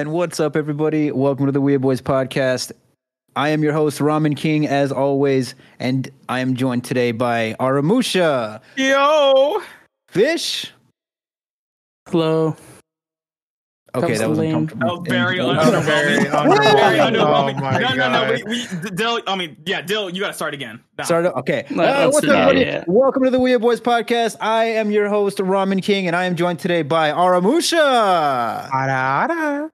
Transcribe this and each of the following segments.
And what's up, everybody? Welcome to the Weird Boys podcast. I am your host, Ramen King, as always, and I am joined today by Aramusha, Yo, Fish. Hello. Okay, was that was lame. uncomfortable. oh, very And- underwhelming. very Very underwhelming. underwhelming. Oh my no, no, no. We, we, Dill, I mean, yeah, Dill, you got to start again. Nah. Start okay. Let- Uh, what's up, that, everybody? yeah. Welcome to the Weird Boys podcast. I am your host, Ramen King, and I am joined today by Aramusha. Ara, Ara,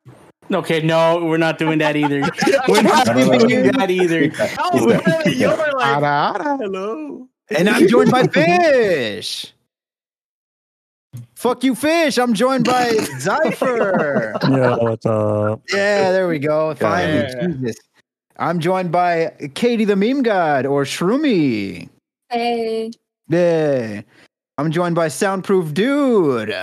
Okay, no, we're not doing that either. we're not doing that either. Oh, really? You were like, ara, ara. hello. And I'm joined by Fish. Fuck you, Fish. I'm joined by Zypher. Yeah, what's up? Yeah, there we go. Finally, Yeah. Jesus. I'm joined by Katie the Meme God or Shroomy. Hey. Yeah. I'm joined by Soundproof Dude.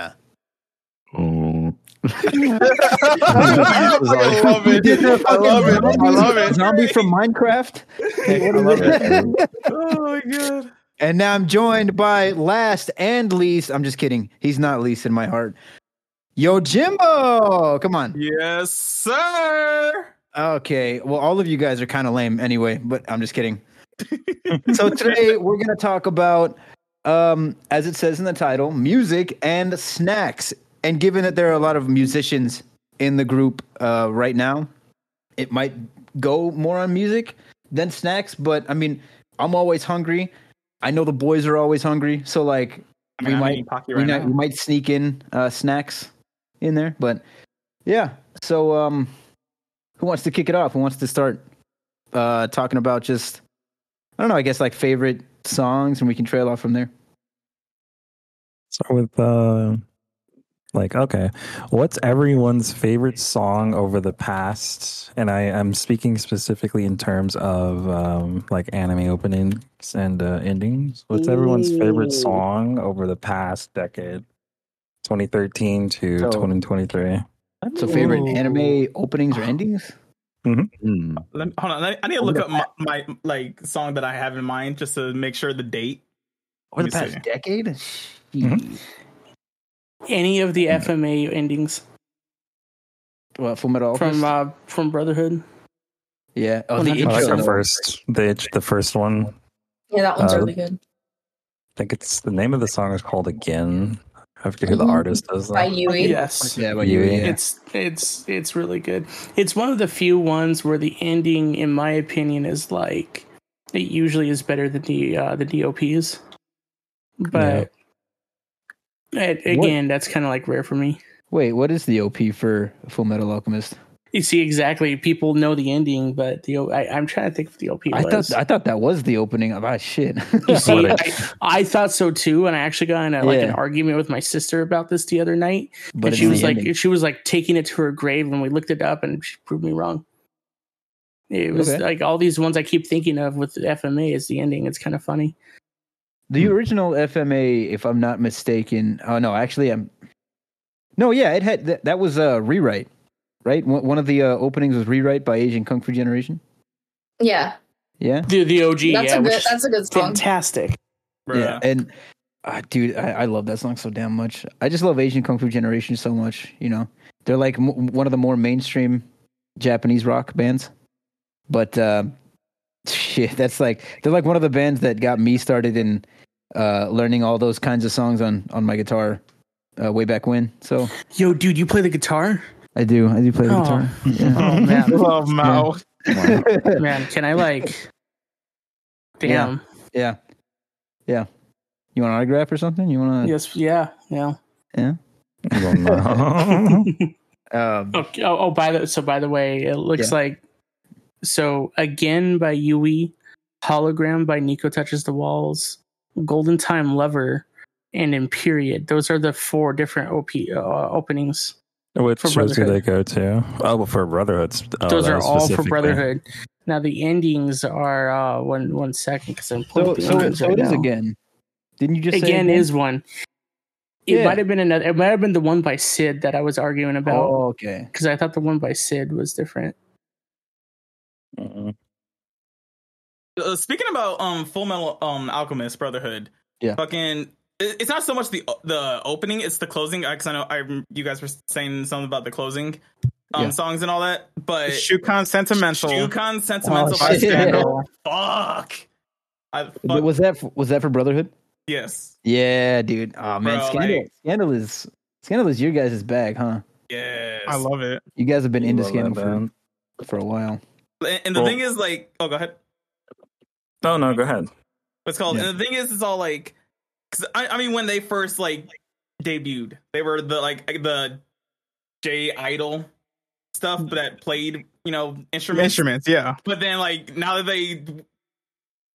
I love it. I love it. I love it. Zombie from Minecraft. I love it. Oh, my God. And now I'm joined by last and least. I'm just kidding. He's not least in my heart. Yo, Jimbo. Come on. Yes, sir. Okay. Well, all of you guys are kind of lame anyway, but I'm just kidding. so today we're going to talk about, um, as it says in the title, music and snacks. And given that there are a lot of musicians in the group uh, right now, it might go more on music than snacks. But I mean, I'm always hungry. I know the boys are always hungry, so like I mean, we I'm might eating we, right might, we might sneak in uh, snacks in there. But yeah, so um, who wants to kick it off? Who wants to start uh, talking about just I don't know, I guess like favorite songs, and we can trail off from there. Start with uh, like okay, what's everyone's favorite song over the past? And I am speaking specifically in terms of um, like anime openings and uh, endings. What's everyone's favorite song over the past decade, 2013 to So- 2023? So favorite Ooh. anime openings or endings? Mm. Let me, hold on. let- I need to look up my, my like song that I have in mind just to make sure the date. Over the past see. decade? Mhm. Jeez. Any of the FMA endings Well, Full Metal Alchemist? from uh, from Brotherhood. yeah. Oh, the that's like the first, the the first one. Yeah, that one's Uh, really good. I think it's the name of the song is called Again. I forget who the Mhm. artist is. By though. Yui. Yes. Yeah, but You- you, yeah. It's it's it's really good. It's one of the few ones where the ending, in my opinion, is like it usually is better than the uh, the DOPs. But it, again, that's kind of like rare for me. Wait, what is the OP for Full Metal Alchemist? You see exactly. People know the ending, but the I, am trying to think of the OP. I was. thought I thought that was the opening of ah shit. You see, I, I thought so too, and I actually got in a, like an argument with my sister about this the other night. but and she was like, ending. she was like taking it to her grave, and we looked it up, and she proved me wrong. It was Okay. like all these ones I keep thinking of with FMA is the ending. It's kind of funny. The original FMA, if I'm not mistaken. Oh no, actually, I'm. No, yeah, it had that, that was a rewrite, right? One one of the uh, openings was rewrite by Asian Kung Fu Generation. Yeah. Yeah, The the OG, That's yeah, a good that's a good is song. fantastic. Bruh. yeah, and uh, dude, I, I love that song so damn much. I just love Asian Kung Fu Generation so much. You know, they're like m- one of the more mainstream Japanese rock bands, but uh, shit, that's like they're like one of the bands that got me started in uh, learning all those kinds of songs on on my guitar uh, way back when. So. Yo, dude, you play the guitar? I do. I do play the Oh. guitar. Yeah. Oh man, Love Mao. man, can I like? Yeah. Damn. yeah. Yeah. You want an autograph or something? You want to? Yes. Yeah. Yeah. Yeah. I don't. Um, Okay. Oh, oh, by the so by the way, it looks Yeah. like so again by Yui, hologram by Nico touches the walls, golden time lover, and in period. Those are the four different op uh, openings. Which For shows do they go to? Oh, for Brotherhoods. Oh, Those are all for Brotherhood. Now the endings are uh one one second because I'm pulling so, up the so, endings so right it is now. again. Didn't you just say Again is one. It Yeah. might have been another. It might have been the one by Sid that I was arguing about Oh, okay. because I thought the one by Sid was different. Mm-mm. Uh, speaking about um Full Metal um Alchemist Brotherhood, Yeah. fucking. it- It's not so much the the opening; it's the closing. Because I know I you guys were saying something about the closing. um Yeah. songs and all that, but Shunkan Sentimental. Shunkan Sentimental Oh, by shit. Scandal. Fuck. I fuck, Was that was that for Brotherhood? yes. Yeah, dude. Oh man, Bro, Scandal, like- Scandal is Scandal is your guys' bag, huh? Yes. I love it. You guys have been into Love that Scandal for, for a while. and, and the Well- thing is like oh go ahead. No, no, go ahead. What's called Yeah. and the thing is it's all like cuz I, I mean when they first like debuted, they were the like the J Idol stuff that played, you know, instruments. Instruments, yeah. But then, like now that they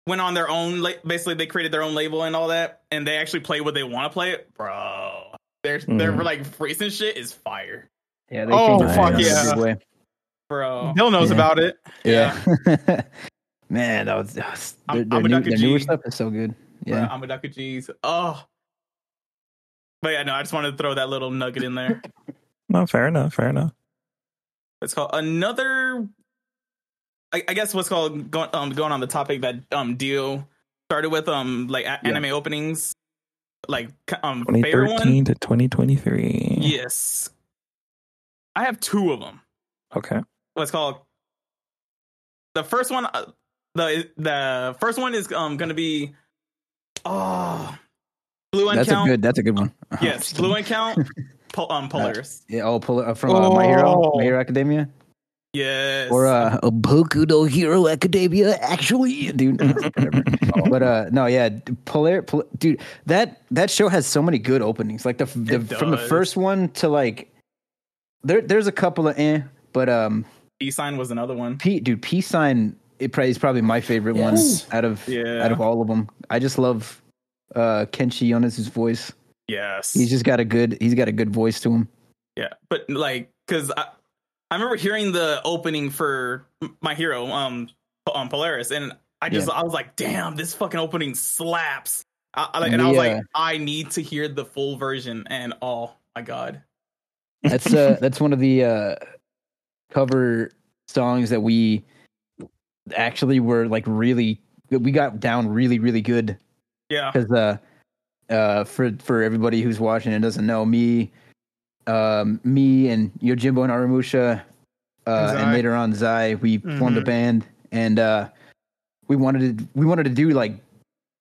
went on their own, like basically they created their own label and all that, and they actually play what they want to play. it, Bro, their their Mhm. like recent shit is fire, Yeah, they Oh, changed it fuck in yeah. way. bro. Bill knows Yeah. about it. Yeah. man, that was, that was their, their, new, their newer stuff is so good. Yeah, Yeah. I'm a Dr. G's. Oh, but yeah, no, I just wanted to throw that little nugget in there. No, fair enough. Fair enough. It's called another. I, I guess what's called going um going on the topic that um Dio started with um like a- Yeah. anime openings, like um favorite one. 2013 to 2023. Yes. I have two of them. Okay. What's called the first one uh, the the first one is um going to be oh Blue That's a Count. good. That's a good one. Yes, Blue kidding. Count. Pol- um Polaris. Yeah, oh, pull it from uh, My Hero, Oh. My Hero Academia, yes. or uh, a Boku no Hero Academia. Actually, dude. But uh, no, yeah, Polar, Pol- dude. That that show has so many good openings. Like the, the It from the first one to like, there there's a couple of eh, but um, E sign was another one. P dude, Peace Sign it probably is probably my favorite Yes. one out of Yeah. out of all of them. I just love uh Kenshi Yonezu's voice. Yes. He's just got a good he's got a good voice to him. Yeah, but like, cause I, I remember hearing the opening for my hero, um, on Polaris, and I just I was like, damn, this fucking opening slaps. I, I, like- and I was like, I need to hear the full version, and oh my god, That's uh that's one of the uh cover songs that we actually we were like really we got down really really good yeah, because uh uh for for everybody who's watching and doesn't know me um me and Yojimbo and Aramusha uh and Zai. later on Zai we formed a Mhm. band and uh we wanted to we wanted to do like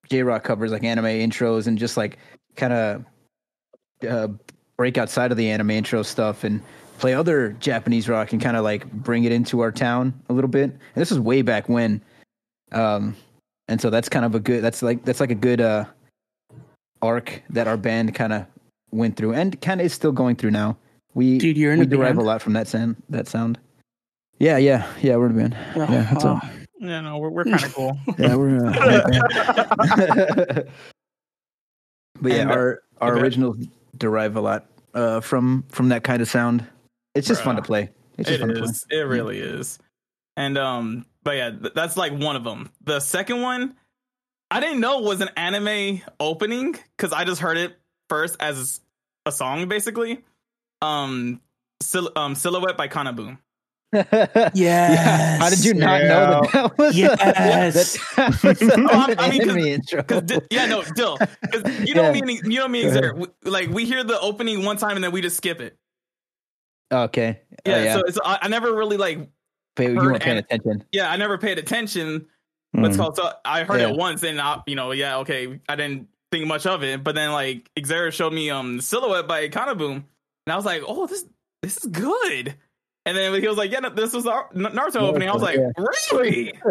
J rock covers like anime intros and just like kind of uh break outside of the anime intro stuff and play other Japanese rock and kind of like bring it into our town a little bit. And this was way back when. Um and so that's kind of a good that's like that's like a good uh arc that our band kind of went through and kind of is still going through now. We Dude, you're in we a derive band. a lot from that sound that sound. Yeah, yeah, yeah, we're in a band. Yeah, that's all. Yeah, no, we're, we're kind of cool. Yeah, we're uh, But yeah, And, uh, our our okay. originals derive a lot uh from from that kind of sound. It's just fun to play. It's just it fun to play. It really is. And um, but yeah, th- that's like one of them. The second one, I didn't know was an anime opening because I just heard it first as a song, basically. Um, Sil- um, Silhouette by Kana KANA-BOON. Yeah. How did you not know that that was Yes. that, that was an Oh, I- I mean, 'cause- anime intro? Cause di- yeah, no, Dill. 'Cause you know Yeah. me, and, you know me, and Go Like we hear the opening one time and then we just skip it. Okay. Oh, Yeah, yeah. so it's, I, I never really like. Pay- you heard weren't paying an- attention. Yeah, I never paid attention what's Mm. called. So I heard Yeah. it once, and I, you know, yeah, okay, I didn't think much of it. But then like Xavier showed me um Silhouette by KANA-BOON, and I was like, oh, this this is good. And then he was like, yeah, no, this was our N- Naruto opening. I was like, Yeah. really?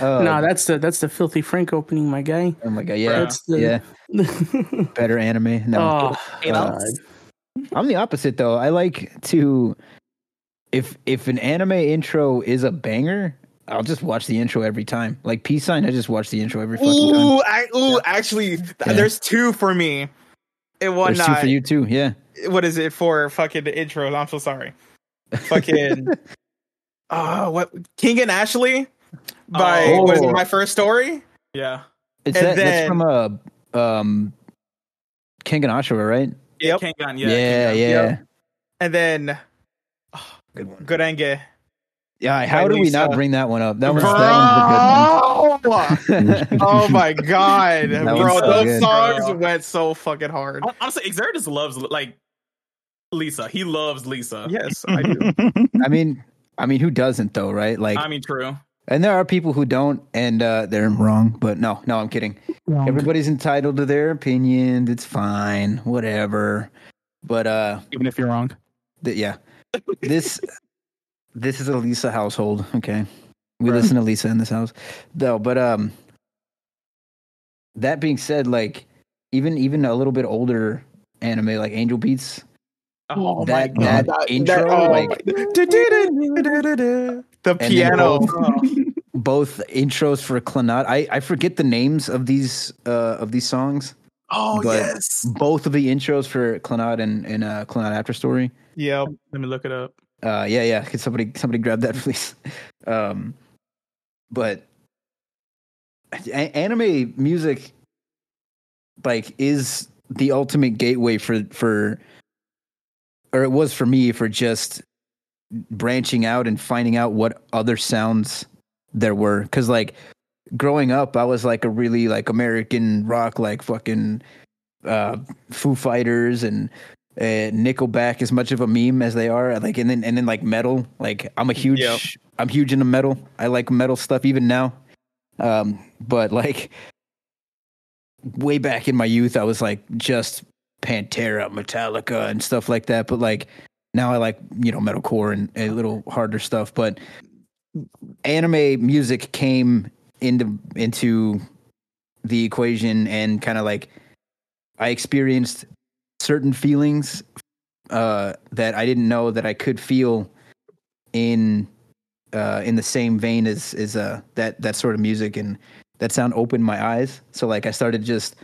Oh, no, that's the that's the filthy Frank opening, my guy. oh my god, yeah. That's the yeah. Better anime. No. oh, You know? God. I'm the opposite though. I like to if if an anime intro is a banger, I'll just watch the intro every time. Like Peace Sign, I just watch the intro every fucking time. Ooh, I, ooh, actually, th- there's two for me. It was There's two not. for you too. Yeah. What is it for? Fucking the intros. I'm so sorry. Fucking. Oh, what? King and Ashley by Oh. was it my first story? Yeah. It's And that, that's then- from uh um King and Ashura, right? Yep. Kangan, Yeah, yeah. yeah. Yep. And then oh, Good one. Gurenge. Yeah, how do we not bring that one up? That one's Bro! that one's a good one. oh my god, bro! so Those good. songs Bro. went so fucking hard. Honestly, Xavier just loves like Lisa. He loves Lisa. Yes, I do. I mean, I mean, who doesn't though, right? Like, I mean, true. And there are people who don't, and uh, they're wrong. But no, no, I'm kidding. Everybody's entitled to their opinion. It's fine, whatever. But uh, Even if you're wrong. th- yeah, this this is a Lisa household. Okay, we Right. listen to Lisa in this house, though. But um, that being said, like even even a little bit older anime like Angel Beats, Oh that my that god. intro, oh, like the piano. both- both intros for Clannad. I I forget the names of these uh of these songs. Oh but- yes. Both of the intros for Clannad and and uh, Clannad After Story. Yeah, Let me look it up. Uh, yeah, yeah. Could somebody somebody grab that, please? Um, but a- anime music, like, is the ultimate gateway for for, or it was for me for just branching out and finding out what other sounds there were. Because like growing up, I was like a really like American rock, like fucking uh, Foo Fighters and uh, Nickelback as much of a meme as they are. Like and then and then like metal. Like I'm a huge Yep. I'm huge into metal. I like metal stuff even now. Um, but like way back in my youth, I was like just Pantera, Metallica, and stuff like that. But like now, I like you know metalcore and a little harder stuff. But anime music came into into the equation and kind of like I experienced certain feelings uh, that I didn't know that I could feel in uh, in the same vein as as uh, that that sort of music and that sound opened my eyes. So like I started just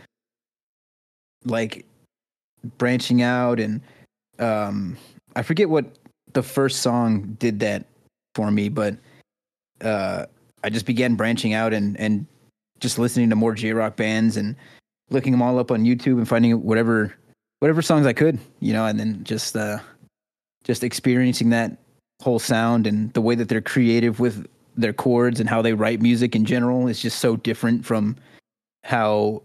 like branching out and um, I forget what the first song did that for me, but uh, I just began branching out and and just listening to more J rock bands and looking them all up on YouTube and finding whatever whatever songs I could, you know, and then just uh, just experiencing that whole sound and the way that they're creative with their chords and how they write music in general is just so different from how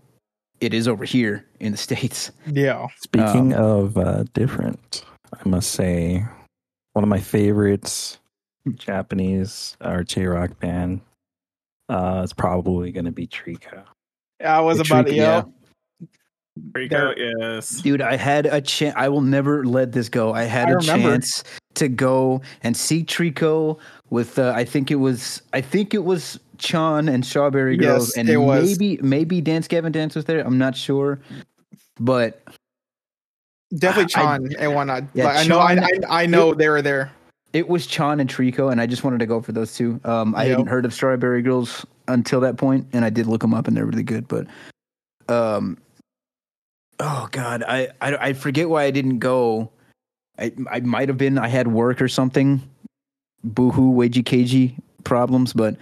it is over here in the states. Yeah. Speaking of uh, different, I must say one of my favorites Japanese or J rock band uh, is probably going to be Tricot. Yeah, I was The about to Trick- yeah. Rico, yes. Dude, I had a chance. I will never let this go. I had I a remember. chance to go and see Tricot with. Uh, I think it was. I think it was Chon and Strawberry Girls, Yes, and it maybe maybe Dance Gavin Dance was there. I'm not sure, but Definitely I- Chon and whatnot. Yeah, like, I know I, I I know they were there. it was Chon and Tricot, and I just wanted to go for those two. Um, I Yep. hadn't heard of Strawberry Girls until that point, and I did look them up, and they're really good. But, um, oh god, I I, I forget why I didn't go. I I might have been I had work or something. Boohoo, wagey cagey problems, but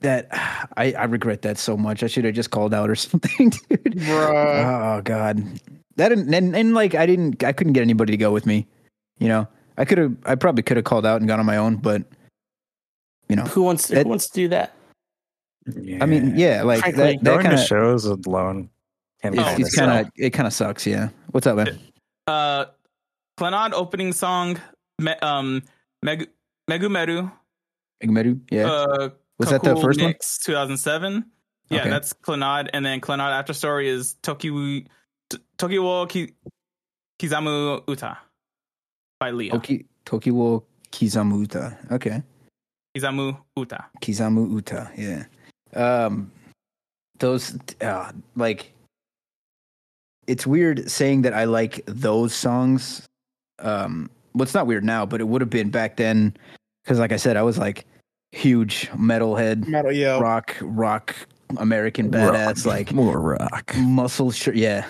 that I I regret that so much. I should have just called out or something, dude. Bruh. Oh god, that and, and and like I didn't I couldn't get anybody to go with me. You know, I could have I probably could have called out and gone on my own, but you know, Who wants to, It- who wants to do that? I mean, yeah, like Frankly, that, that going kind to of shows alone can be it's, kinda it's kind of it kind of sucks. Yeah, what's up, man? Uh, Clannad opening song, me, um, Meg, Megumeru. Igmeru? Yeah, Uh, was that the first one? 2007. Yeah, Okay. that's Clannad, and then Clannad after story is Toki T- Toki wo Ki, Kizamu Uta by Lia. Toki Toki wo Kizamu Uta. Okay, Kizamu Uta. Kizamu Uta. Yeah, um, those uh, like it's weird saying that I like those songs. Um, well, it's not weird now, but it would have been back then because, like I said, I was like huge metalhead, Metal, yeah. rock, rock, American badass, like more rock. muscle shirt. Yeah,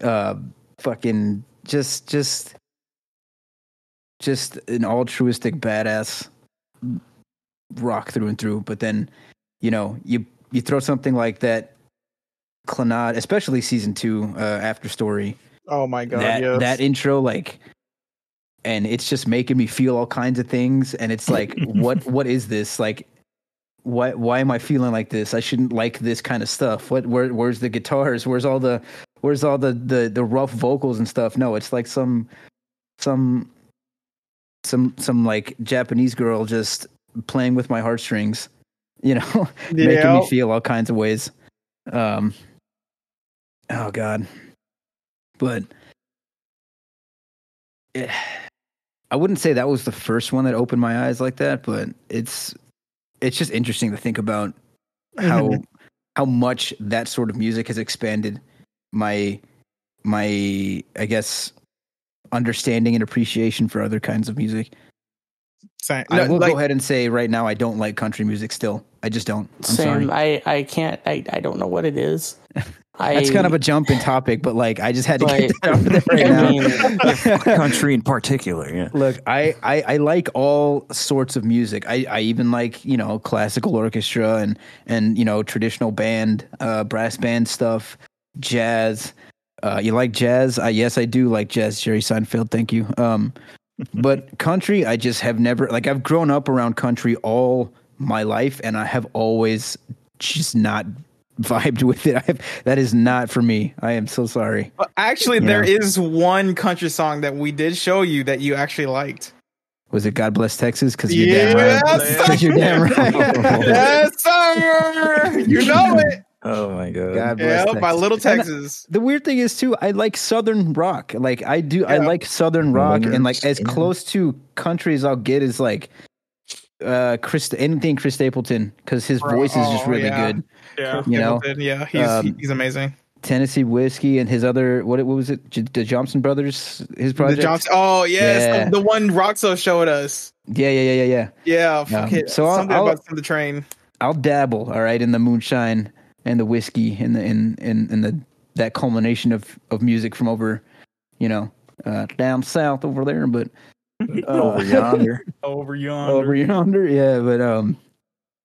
uh, fucking just, just, just an altruistic badass rock through and through. But then, you know, you you throw something like that, Clannad, especially season two, uh, after story Oh my god, that yes. that intro like and it's just making me feel all kinds of things and it's like what what is this like why why am i feeling like this i shouldn't like this kind of stuff what where where's the guitars where's all the where's all the the the rough vocals and stuff no it's like some some some some like Japanese girl just playing with my heartstrings, you know, making Yeah. me feel all kinds of ways. Um oh god. But it, I wouldn't say that was the first one that opened my eyes like that, but it's it's just interesting to think about how Mhm. how much that sort of music has expanded my my I guess understanding and appreciation for other kinds of music. Same. I will like, go ahead and say right now I don't like country music still. I just don't. I'm Same. sorry. I I can't. I I don't know what it is. I, That's kind of a jump in topic, but like I just had to get that out there right I now. country in particular. Yeah. Look, I, I, I like all sorts of music. I, I even like, you know, classical orchestra and, and you know, traditional band, uh, brass band stuff, jazz. Uh, you like jazz? I, yes, I do like jazz, Jerry Seinfeld. Thank you. Um, but country, I just have never, like, I've grown up around country all my life and I have always just not vibed with it. I have, that is not for me. I am so sorry. But actually, Yeah. there is one country song that we did show you that you actually liked. Was it God Bless Texas? Because you're damn right. Yes, 'Cause you're damn right. yes, sir. You know it. Oh my god. God bless Yeah, by Texas. Little And Texas. the weird thing is too, I like Southern rock. Like I do, I like Southern rock, and like as close to country as I'll get is like uh Chris anything Chris Stapleton because his Bro, voice is just oh, really yeah. good. Yeah. You know, yeah, he's um, he's amazing. Tennessee whiskey and his other what what was it? J- the Jompson Brothers, his project. The Johnson. Oh yes, Yeah. the, the one Roxo showed us. Yeah, yeah, yeah, yeah, yeah. Yeah, fuck Um, it. so I'll- something I'll- about the train. I'll dabble, all right, in the moonshine and the whiskey and the in in, in the that culmination of of music from over, you know, uh, down south over there, but uh, Over yonder. Over yonder. over yonder, yeah. But um,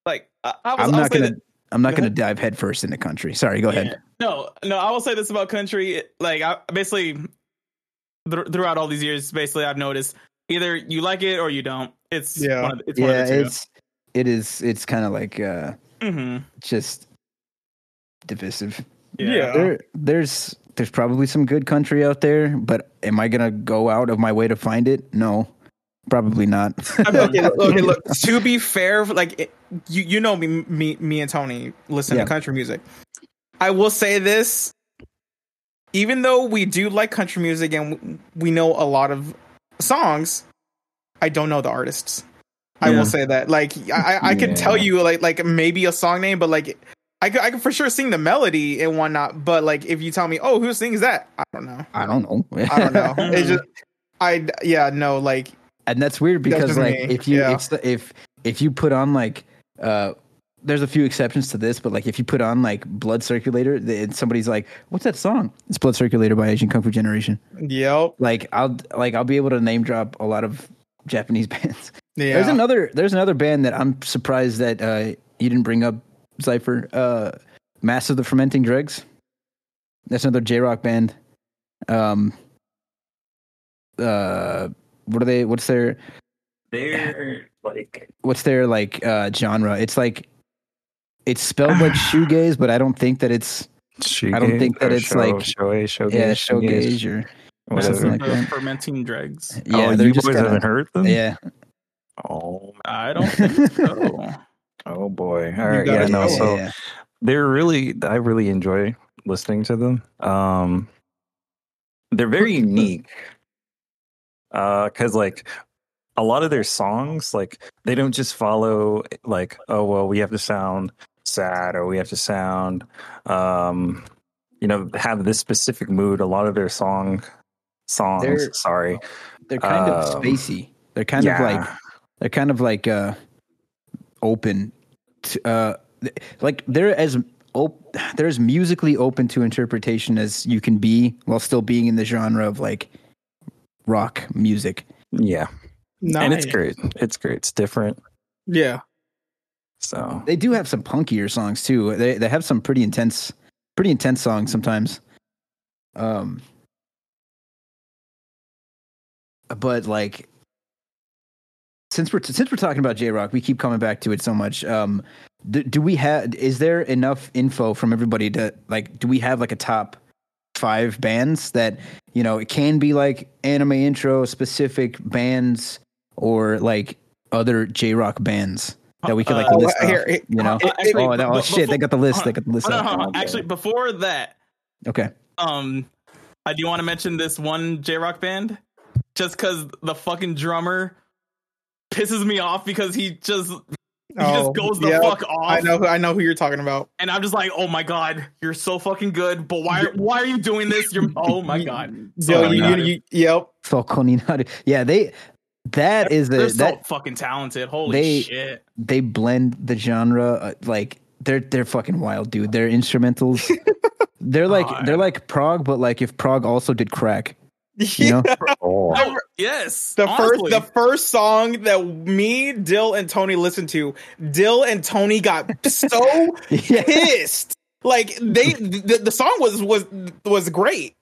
Like I, I was, I'm not gonna that- I'm not Go gonna dive headfirst into country. Sorry, go ahead. No, no, I will say this about country. Like, I basically th- throughout all these years, basically, I've noticed either you like it or you don't. It's Yeah. one of, it's Yeah, one of the two. it's it is it's kind of like uh mm-hmm. just divisive. Yeah. There there's there's probably some good country out there, but am I gonna go out of my way to find it? No, probably not. okay, look, okay, look. To be fair, like it, you, you know me, me, me and Tony listen Yeah. to country music. I will say this: even though we do like country music and we know a lot of songs, I don't know the artists. I will say that. Like, I, I, I could tell you like like maybe a song name, but like. I could, I could for sure sing the melody and whatnot, but like if you tell me, oh, who sings that? I don't know. I don't know. I don't know. it's just, I yeah, no, like and that's weird because just like me, if you yeah. it's if if you put on like uh there's a few exceptions to this but like if you put on like blood circulator and somebody's like what's that song it's blood circulator by asian kung fu generation yep, like i'll like i'll be able to name drop a lot of japanese bands yeah. there's another there's another band that i'm surprised that uh you didn't bring up Cypher. uh mass of the fermenting dregs that's another j-rock band um uh what are they what's their They're like what's their like uh genre it's like it's spelled like shoegaze but i don't think that it's I don't think that it's like- show, show, yeah showgaze or Mass something like that. fermenting dregs. yeah oh, they're you just boys kinda- haven't heard them? yeah Oh, I don't think so. oh boy. All right. Yeah. No. know. So yeah. they're really. I really enjoy listening to them. Um, they're very unique. Uh, cause like a lot of their songs, like they don't just follow like, oh well, we have to sound sad or we have to sound, um, you know, have this specific mood. A lot of their song songs, They're- sorry, they're kind of Um, spacey they're kind of like they're kind of like uh open to, uh like they're as op- they're as musically open to interpretation as you can be while still being in the genre of like rock music yeah, and it's Nice. great. It's great. It's different. Yeah. So they do have some punkier songs too they they have some pretty intense pretty intense songs sometimes um but like since we're since we're talking about j-rock we keep coming back to it so much um do, do we have is there enough info from everybody to like do we have like a top five bands that you know it can be like anime intro specific bands or like other J rock bands that we could like Uh, list off, here, you know. uh, actually, oh, that, oh shit! They got the list. They got the list. Hold on, out. hold on, hold on. Actually, before that, Okay. um, I do want to mention this one J Rock band, just because the fucking drummer pisses me off because he just Oh, just goes the yep. fuck off. I know. who- I know who you're talking about. and I'm just like, oh my god, you're so fucking good, but why why are you doing this? You're oh my god, Yo, So you, you, bad. you, yep. Falcone United. Yeah, they. That is they're the so that fucking talented. Holy they- shit! they blend the genre uh, like they're they're fucking wild, dude. Their instrumentals. they're like God. they're like prog, but like if prog also did crack. You know? Oh, Oh, yes, The honestly. first, the first song that me, Dill, and Tony listened to, Dill and Tony got so yeah. pissed. Like they, the, the song was was was great.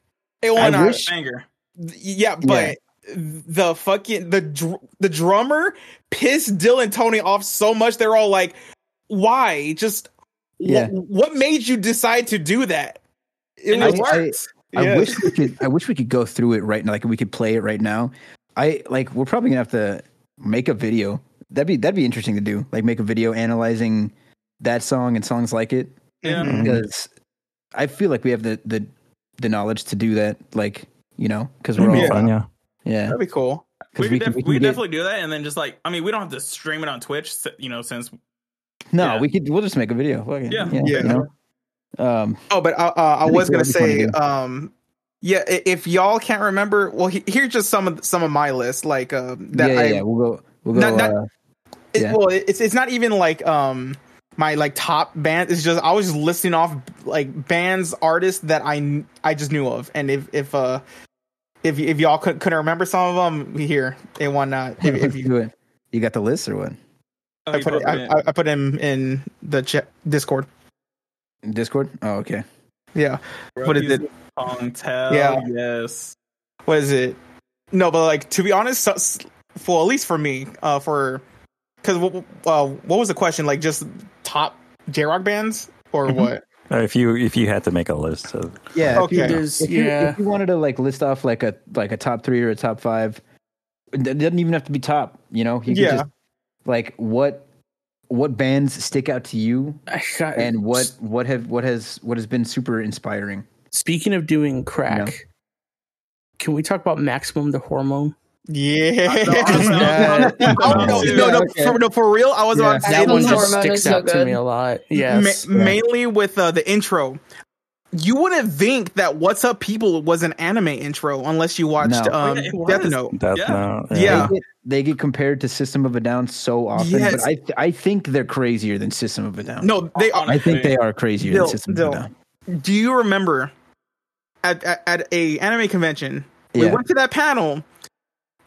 It I won. a- wish- banger. yeah, but the fucking the dr- the drummer pissed Dill and Tony off so much. They're all like, "Why? Just Yeah. what, what made you decide to do that?" It And was it worked. I wish we could. I wish we could go through it right now. Like we could play it right now. I like. We're probably gonna have to make a video. That'd be that'd be interesting to do. Like make a video analyzing that song and songs like it Yeah. Mhm. because I feel like we have the the the knowledge to do that. Like you know, because we're all Yeah. fun, yeah. yeah. That'd be cool. Because We, could, def- we we could get- definitely do that, and then just like I mean, we don't have to stream it on Twitch, you know, since No, Yeah. we could. We'll just make a video. Fuck. Yeah. yeah. Yeah. You know? Um. Oh, but uh, uh, I was gonna that'd be fun to say, um, yeah, if y'all can't remember, well, he, here's just some of some of my list, like uh, that yeah, I, yeah, yeah. We'll go. We'll go. Not- not- uh, it- yeah. well, it's it's not even like um my like top band. It's just I was just listing off like bands, artists that I I just knew of, and if if uh if if y'all could couldn't remember some of them, here it won. Uh, if, if you, do it. You got the list or what? Oh, I put it, I, I- I put him in the chat Discord. Discord. Oh, okay. Yeah, what is it? Song tell. Yeah. Yes. what is it? No, but like to be honest, so, for at least for me, uh, for because uh, what was the question? Like just top J rock bands or Mhm. what? Uh, If you if you had to make a list of Yeah. Okay. If you, There's- if, you, yeah. if you wanted to like list off like a like a top three or a top five, it doesn't even have to be top. You know, you could Yeah. just like what what bands stick out to you got, and what what have what has what has been super inspiring. Speaking of doing crack, can we talk about Maximum the Hormone? Yeah. Yeah. No, no, no, Okay. for, no, for real. I was Yeah. about to say That one just sticks is so out to me a lot. Yes. ma- mainly with uh, the intro. You wouldn't think that "What's Up, People" was an anime intro unless you watched No. um, It was. Death Note. Death Yeah. Note. Yeah. They get, they get compared to System of a Down so often, Yes. but I I think they're crazier than System of a Down. No, they are. I think they are crazier Dill, than System of a Down. Do you remember at, at at a anime convention? We Yeah. went to that panel.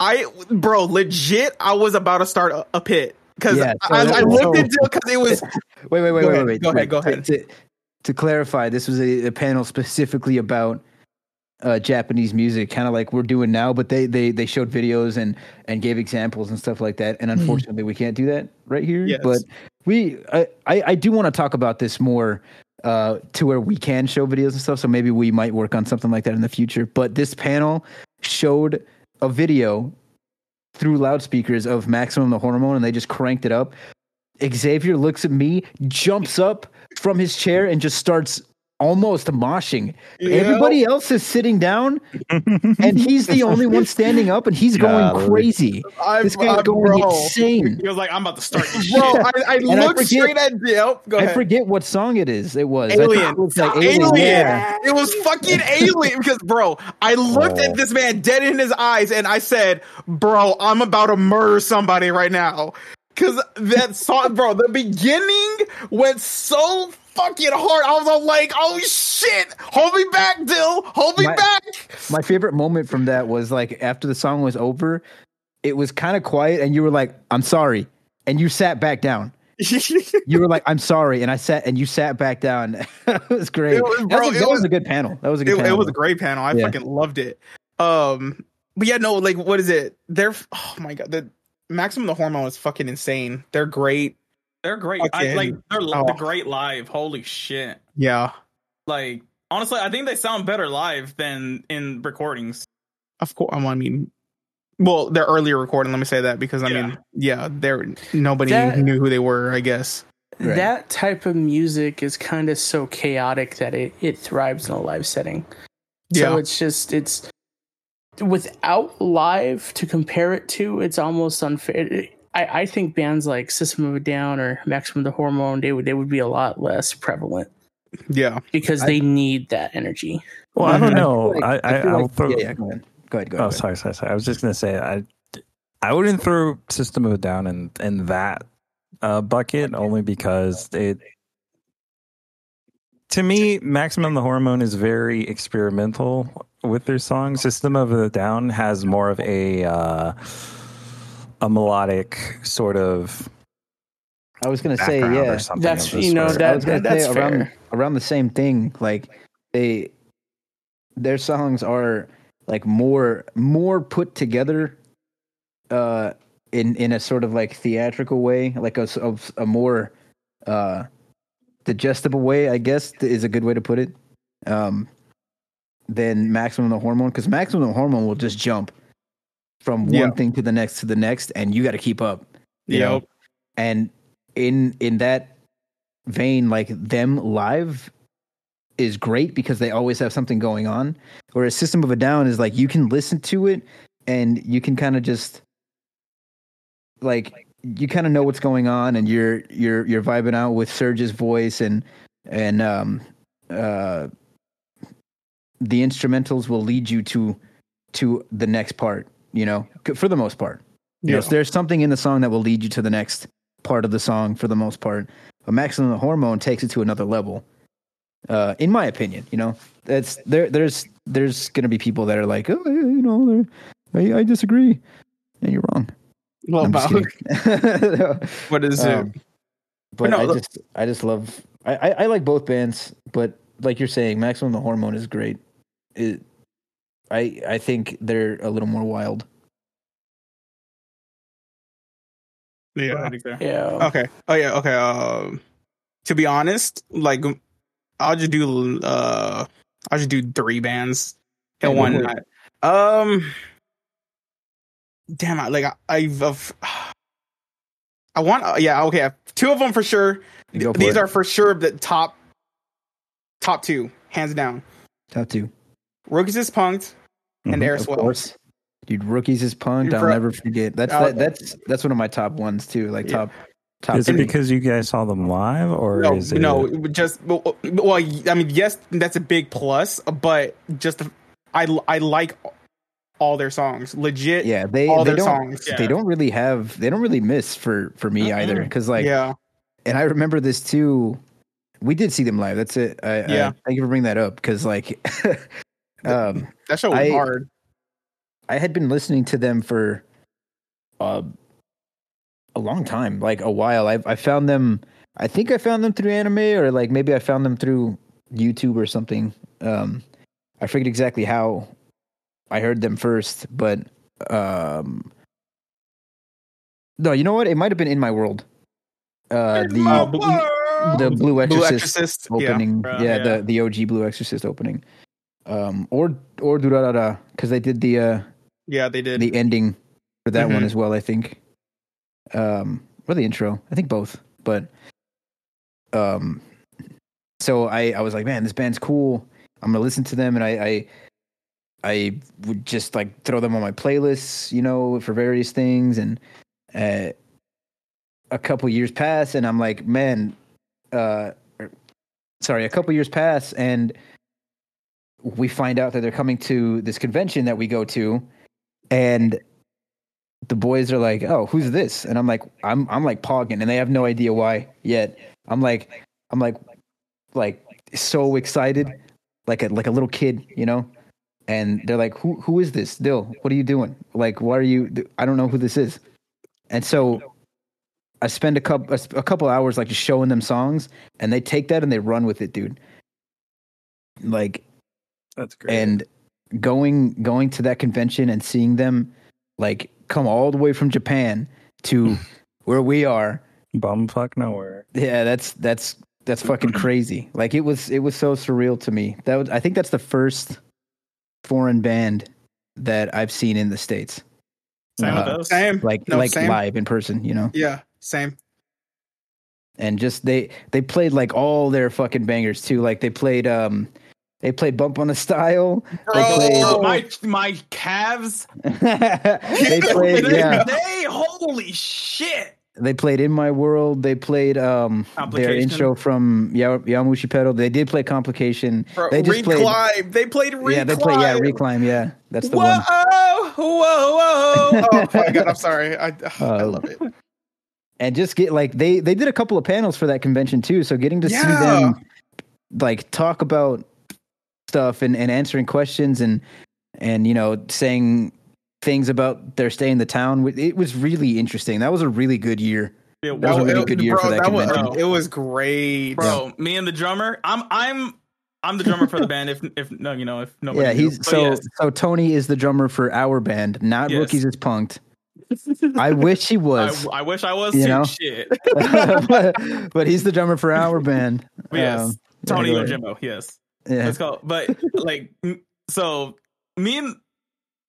I bro, legit, I was about to start a, a pit because Yeah, I, so- I looked so- into it because it was Wait, wait, wait, Go wait, ahead, wait. go ahead, go To- ahead. To, to clarify, this was a, a panel specifically about uh, Japanese music, kind of like we're doing now. But they they they showed videos and and gave examples and stuff like that. And unfortunately, we can't do that right here. Yes. But we, I, I, I do want to talk about this more. Uh, to where we can show videos and stuff, so maybe we might work on something like that in the future. But this panel showed a video through loudspeakers of Maximum the Hormone, and they just cranked it up. Xavier looks at me, jumps up from his chair, and just starts almost moshing. Everybody else is sitting down, and he's the only one standing up, and he's going crazy. I'm, This guy's I'm- going bro. insane. He was like, I'm about to start this Bro, shit. I, I I forget- straight at Dill. Go I forget what song it is. It was Alien. it was like Alien. Alien. Yeah. It was fucking alien because, bro, I looked Oh. at this man dead in his eyes and I said, bro, I'm about to murder somebody right now. Cause that song, bro, the beginning went so fucking hard. I was all like, oh shit, hold me back, Dill, hold me My- back. My favorite moment from that was like after the song was over, it was kind of quiet, and you were like, "I'm sorry," and you sat back down. You were like, "I'm sorry," and I sat and you sat back down. it was great. It was- that, was, it that was was- a good panel. That was a good it, panel. it was a great panel. I Yeah. fucking loved it. Um, but yeah, no, like, what is it? They're, oh my god, the Maximum the Hormone is fucking insane. They're great. They're great. I, like they're li- oh. they're great live. Holy shit! Yeah. Like honestly, I think they sound better live than in recordings. Of course, um, I mean, well, their earlier recording. Let me say that because I Yeah. mean, yeah, they're nobody That- knew who they were. I guess. Right. That type of music is kind of so chaotic that it, it thrives in a live setting. So Yeah. it's just it's without live to compare it to, it's almost unfair. I, I think bands like System of a Down or Maximum the Hormone, they would they would be a lot less prevalent Yeah. because I- they need that energy. Well, I don't Mhm. know. I, like- I, feel I'll like- throw. yeah, yeah, go ahead. Go ahead. Go ahead. Oh, sorry, sorry, sorry. I was just gonna say I, I wouldn't throw System of a Down in in that uh, bucket only because it. To me, Maximum the Hormone is very experimental with their songs. System of a Down has more of a uh, a melodic sort of I was gonna say, background yeah. That's you know sort. I that, was that that's say around fair. around the same thing. Like they, their songs are like more more put together, uh, in in a sort of like theatrical way, like a, s- of a more uh digestible way. I guess is a good way to put it. Um, than maximum of the hormone because maximum the hormone will just jump from one Yeah. thing to the next to the next, and you got to keep up. you know? And in in that vein like them live is great because they always have something going on whereas system of a down is like you can listen to it and you can kind of just like you kind of know what's going on and you're you're you're vibing out with Serj's voice and and um uh the instrumentals will lead you to to the next part you know for the most part Yeah. so there's something in the song that will lead you to the next part of the song for the most part. But Maximum the Hormone takes it to another level. Uh, in my opinion, you know, that's there. There's there's gonna be people that are like, oh, you know, I, I disagree, and you're wrong. Well, about what is Um, it? but no, I look- just I just love I, I I like both bands, but like you're saying, Maximum the Hormone is great. It I I think they're a little more wild. Yeah. Yeah. Okay. Oh yeah. Okay. Um, to be honest, like I'll just do uh, I'll just do three bands in one for night. Um, damn, I like I, I've, I've I want uh, yeah okay two of them for sure. Go for These it. are for sure the top top two hands down. top two. ROOKiEZ is PUNK'D and Mhm, Air of course. Dude, ROOKiEZ is PUNK'D. I'll never forget. That's that, that's that's one of my top ones too. Like Yeah. top top. Is it because you guys saw them live, or No, is it? no, just well, well, I mean, yes, that's a big plus, but just I I like all their songs, legit. yeah, they all they their don't songs. they don't really have they don't really miss for for me either Mm-mm. because like yeah, and I remember this too. We did see them live. That's it. I, Yeah. I, thank you for bringing that up because like, um, that show was I- hard. I had been listening to them for uh, a long time, like a while. I I found them. I think I found them through anime, or like maybe I found them through YouTube or something. Um, I forget exactly how I heard them first, but um, no, you know what? It might have been in my world. Uh, the Oh, Blue- the Blue Exorcist, Blue Exorcist. Yeah, opening, Bro, yeah, yeah. the the OG Blue Exorcist opening, um, or or Durarara because they did the uh yeah, they did. the ending for that one Mhm. as well. I think, um, or the intro. I think both. But, um, so I I was like, man, this band's cool. I'm gonna listen to them, and I I, I would just like throw them on my playlists, you know, for various things. And uh, a couple years pass, and I'm like, man, uh, er, sorry, a couple years pass, and we find out that they're coming to this convention that we go to and the boys are like, "Oh, who's this?" And I'm like, "I'm I'm like pogging," and they have no idea why yet. I'm like, I'm like, like so excited, like a like a little kid, you know. And they're like, "Who who is this, Dill? What are you doing? Like, why are you? I don't know who this is." And so I spend a couple a couple hours like just showing them songs, and they take that and they run with it, dude. Like That's great. and going going to that convention and seeing them like come all the way from Japan to where we are bumfuck nowhere. yeah that's that's that's fucking crazy. Like it was it was so surreal to me. That was I think that's the first foreign band that I've seen in the states. Same Uh, with us. Same. Like No, like same. live in person, you know. Yeah, same. And just they they played like all their fucking bangers too. Like they played um they played Bump on the Style. They Oh, played my my calves. they played they, yeah. they holy shit. They played In My World. They played um their intro from Ya- Yowamushi Pedal. They did play Complication. Bro, they just played Reclimb. They played Reclimb. Yeah, they played yeah, Reclimb, yeah. That's the whoa, one. whoa, whoa! whoa. Oh my god, I'm sorry. I, I Uh, love it. And just get like they they did a couple of panels for that convention too. So getting to see them like talk about stuff and, and answering questions and and you know saying things about their stay in the town. It was really interesting. That was a really good year. It That was a really it- good year bro, for that was, convention. it was great. Bro, me and the drummer. I'm I'm I'm the drummer for the band. If if no, you know, if nobody. yeah, he's But so yes. so Tony is the drummer for our band, not Yes. ROOKiEZ is PUNK'D. I wish he was, I wish I was You too. know? Shit. but, but he's the drummer for our band. yes. Um, Tony anyway. Yojimbo. Yes. Yeah. Let's go. But like, so me and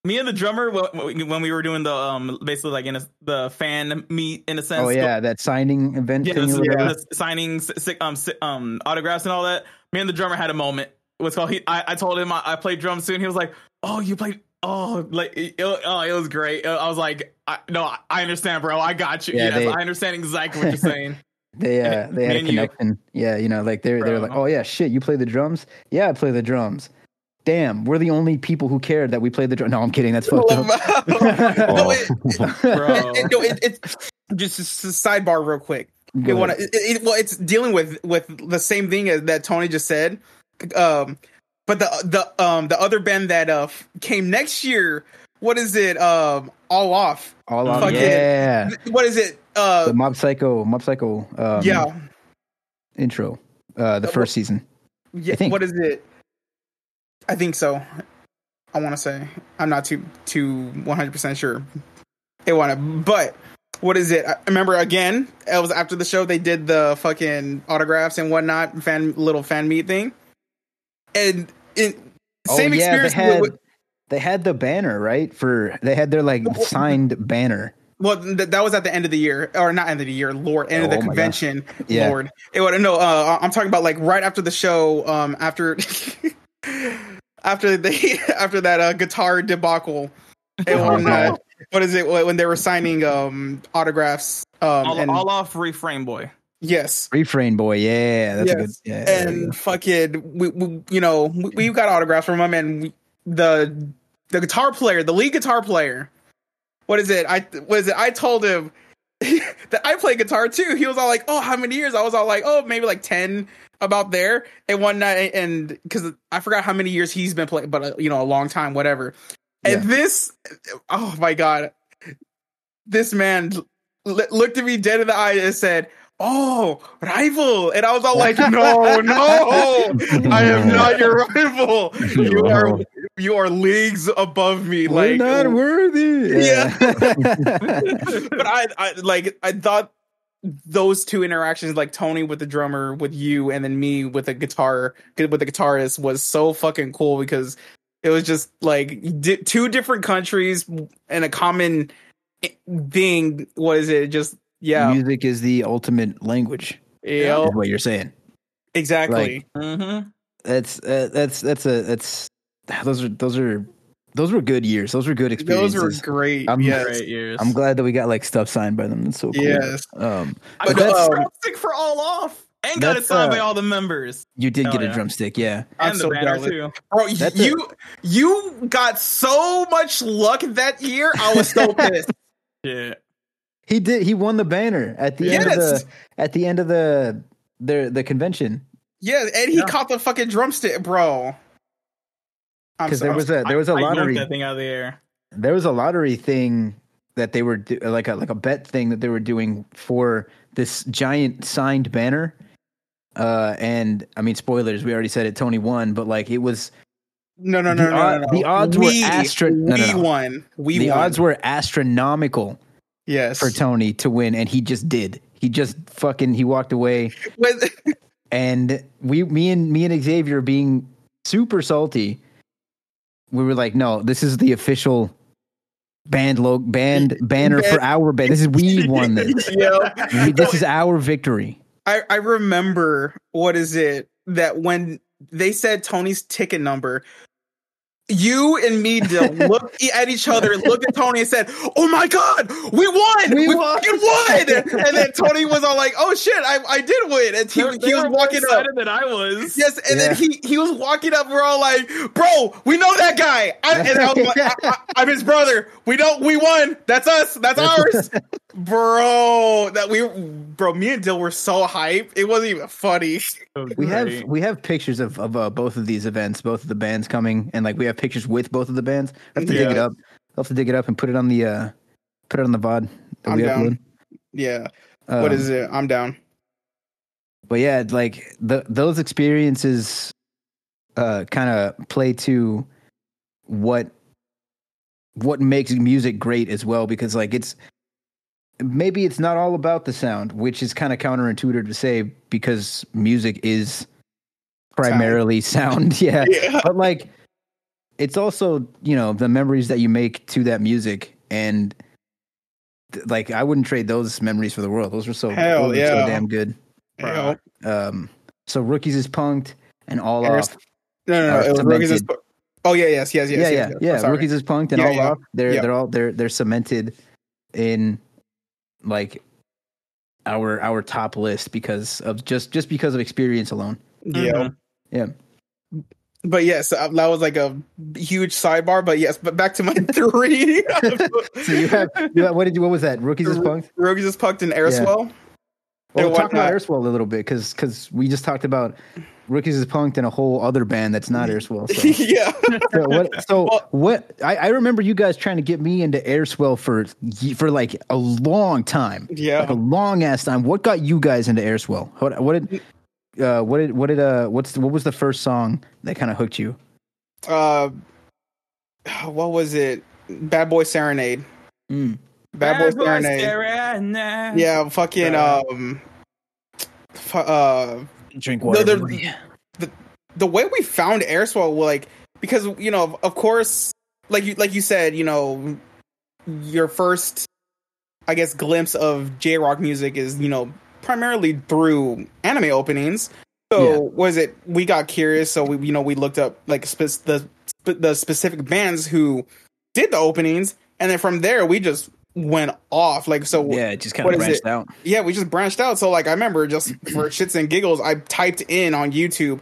me and the drummer wh- wh- when we were doing the um basically like in a, the fan meet in a sense. Oh yeah, that signing event Yeah, thing. the, or whatever. the signing um um autographs and all that. Me and the drummer had a moment. What's called? He, I, I told him I, I played drums soon. He was like, "Oh, you played? Oh, like it, oh, it was great." I was like, I, "No, I- I understand, bro. I got you. Yeah, yes, they- I understand exactly what you're saying." They uh, they had a Me you. connection. Yeah, you know, like they're they're like, oh yeah, shit, you play the drums? Yeah, I play the drums. Damn, we're the only people who cared that we played the drum. No, I'm kidding. That's fucked up. no, it, it- no, it, it's just, just a sidebar real quick. Go wanna, it, it, well, it's dealing with with the same thing as that Tony just said. Um, but the the um the other band that uh came next year, what is it? Um, all off. All on, fucking- yeah. What is it? Uh, The Mob Psycho, Mob Psycho. Um, yeah, Intro. Uh, the Uh, first season. yeah. What is it? I think so. I want to say I'm not too too 100 percent sure. It want to, but what is it? I remember again. It was after the show. They did the fucking autographs and whatnot, fan little fan meet thing, and in same oh, yeah, experience. Had, with, they had the banner right for. They had their like signed banner. well, th- that was at the end of the year, or not end of the year, Lord, end of Oh, the oh convention, Yeah. Lord. It would no. Uh, I'm talking about like right after the show. Um, after after they after that uh, guitar debacle. And Oh, when, uh, what is it when they were signing um autographs? Um, all, and all off Refrain boy. yes, Refrain boy. Yeah, that's a good. Yes. Yeah, there you and fucking we, we you know we, we got autographs from him and we, the the guitar player the lead guitar player. What is it? I what is it? I told him that i play guitar too. He was all like oh how many years? I was all like oh maybe like 10 about there. And one night and because i forgot how many years he's been playing but uh, you know a long time whatever. And this oh my god. This man l- looked at me dead in the eye and said oh rival. And i was all like no no. I am not your rival. You are you are leagues above me go. We're like not worthy. Yeah. Yeah. but I, I like I thought those two interactions, like Tony with the drummer, with you, and then me with the guitar, with the guitarist, was so fucking cool because it was just like di- two different countries and a common thing. What is it? Just yeah, Music is the ultimate language. yeah, Is what you're saying. exactly. Mm-hmm. That's uh, that's that's a that's those are those are those were good years. Those were good experiences. Those were great. I'm yes. Great years. I'm glad that we got like stuff signed by them. That's so cool. Yes. Um, I got that's- a drumstick for all off. And got it signed uh, by all the members. you did Hell get a yeah. drumstick, yeah. I'm And so the banner jealous. too. Bro, That's you you got so much luck that year. I was so pissed. Yeah. He did. He won the banner at the end of the at the end of the the the convention Yeah, and he Yeah. caught the fucking drumstick, bro. Because there was a there was a I, I lottery that thing out of the air. there was a lottery thing that they were do, like a like a bet thing that they were doing for this giant signed banner. Uh, and I mean, spoilers. We already said it. Tony won, but like it was no, no, no, the no, no, no. the odds were we, astro- no, we won. We the won. odds were astronomical yes. for Tony to win, and he just did. He just fucking he walked away. And we, me and me and Xavier being super salty, we were like, no, this is the official band log band banner for our band. This is we won this. yeah. We- this is our victory. I, I remember what is it that when they said Tony's ticket number, you and me did look at each other, look at Tony and said, "Oh my god, we won! We We, won!" fucking won!" And then Tony was all like, "Oh shit, I, I did win!" And he, They- he was walking up. excited than I was. Yes, and then he he was walking up. We're all like, "Bro, we know that guy." I, and I was like, I, I, "I'm his brother. We don't. We won. That's us. That's ours." bro, that we, bro, me and Dill were so hyped. It wasn't even funny. We have we have pictures of of uh, both of these events, both of the bands coming, and like we have pictures with both of the bands. I have to dig it up. I'll have to dig it up and put it on the uh put it on the VOD. I'm down. upload. Yeah. what Um, is it? I'm down. But yeah, like the those experiences uh kind of play to what what makes music great as well because like it's maybe it's not all about the sound, which is kind of counterintuitive to say because music is primarily sound. yeah. Yeah. But like it's also, you know, the memories that you make to that music and th- like I wouldn't trade those memories for the world. Those were so, Hell were so yeah. damn good. Yeah. Um, so ROOKiEZ is PUNK'D and all Aris- off. No, no, no. It was Rookies is-. Oh yeah, yes, yes, yes. yeah, yes, yeah, yes. yeah. ROOKiEZ is PUNK'D and Yeah, all yeah. off. They're Yeah. they're all they're they're cemented in like our our top list because of just just because of experience alone. Yeah. Mhm. Yeah. But yes, uh, that was like a huge sidebar. But yes, but back to my three. So you have you have, what did you what was that? ROOKiEZ is PUNK'D. ROOKiEZ is PUNK'D in Airswell. Well, And talk about whatnot. Airswell a little bit because because we just talked about ROOKiEZ is PUNK'D and a whole other band that's not Airswell. So. yeah. so what? So Well- what? I, I remember you guys trying to get me into Airswell for for like a long time, Yeah. like a long ass time. What got you guys into Airswell? What, what did? Uh, what did? What did? Uh, what's what was the first song that kind of hooked you? Uh, what was it? Bad Boy Serenade. Mm. Bad Boy Serenade. Serenade. Yeah, fucking Uh, um, fu- uh, Drink No, the- the way we found Airswell, well, like because you know, of, course, like you like you said, you know, your first, I guess, glimpse of J rock music is you know primarily through anime openings. So Yeah. was it? We got curious, so we you know we looked up like spe- the the specific bands who did the openings, and then from there we just went off. Like so, yeah, it just kind of branched it? out. yeah, we just branched out. So like I remember just for shits and giggles, I typed in on YouTube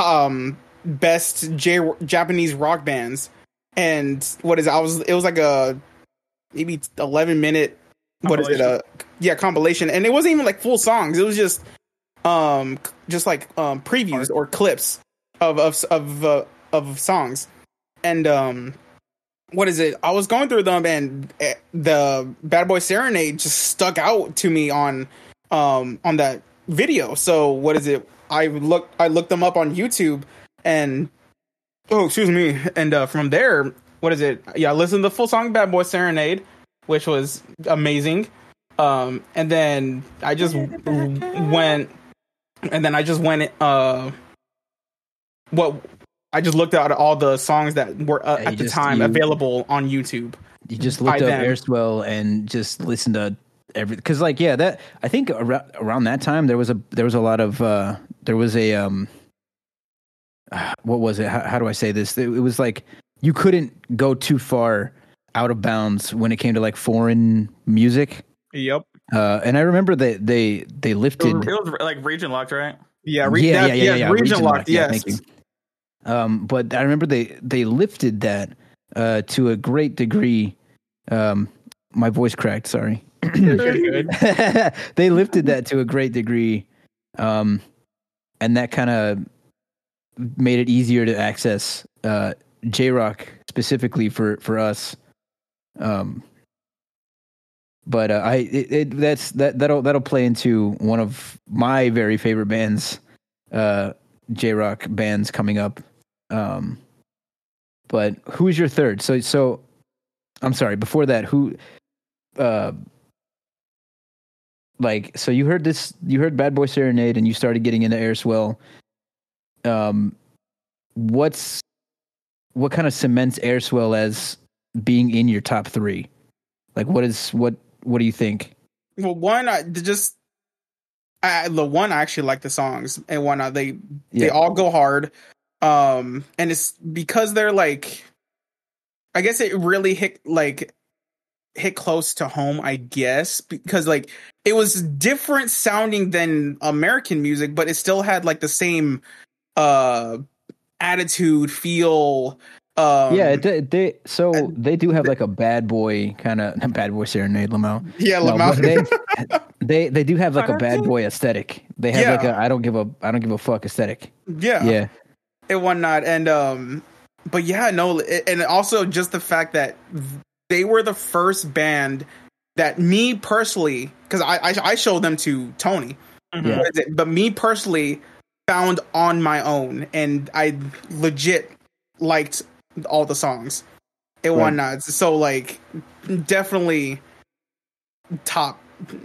um best J- Japanese rock bands and what is it? I was it was like a maybe 11 minute what is it uh yeah compilation and it wasn't even like full songs. It was just um just like um previews or clips of of of uh, of songs. And um what is it? I was going through them, and eh, the Bad Boy Serenade just stuck out to me on um on that video. So what is it? I looked I looked them up on YouTube, and oh excuse me, and uh, from there, what is it? Yeah, I listened to the full song Bad Boy Serenade, which was amazing. Um, and then I just went, and then I just went. Uh, what I just looked at all the songs that were uh, Yeah, at the just- time you- available on YouTube. You just looked up them. Airswell and just listened to every because like yeah that I think around, around that time there was a there was a lot of uh there was a um what was it how, how do I say this it, it was like you couldn't go too far out of bounds when it came to like foreign music Yep. uh and I remember that they they It lifted was, it was like region locked, right? Yeah. Re- yeah, that- yeah, yeah, yes, yeah, Region, locked. yeah, yes. thank you. Um, but I remember they they lifted that uh, to a great degree. Um, my voice cracked. Sorry. they lifted that to a great degree, um, and that kind of made it easier to access uh, J Rock specifically for for us. Um, but uh, I it, it, that's that that'll that'll play into one of my very favorite bands, uh, J Rock bands coming up. Um, but who's your third? So so, I'm sorry. Before that, who, uh, like so you heard this you heard Bad Boy Serenade and you started getting into Air Swell. Um what's what kind of cements Air Swell as being in your top 3? Like what is what what do you think? Well, one, I just I, the one I actually like the songs, and one uh, they they all go hard. Um, and it's because they're like, I guess it really hit like hit close to home. I guess because like it was different sounding than American music, but it still had like the same uh attitude, feel. Um, yeah, they, they so and they do have like a bad boy kind of bad boy serenade Lamau. yeah, No, Lamau. but they, they they do have like a bad boy aesthetic. They have like a I don't give a I don't give a fuck aesthetic. yeah, Yeah. And whatnot. And um, but yeah, no, and also just the fact that they were the first band that me personally, because I, I I showed them to Tony, Yeah. What is it? but me personally found on my own, and I legit liked all the songs and Right. whatnot. So like, definitely top.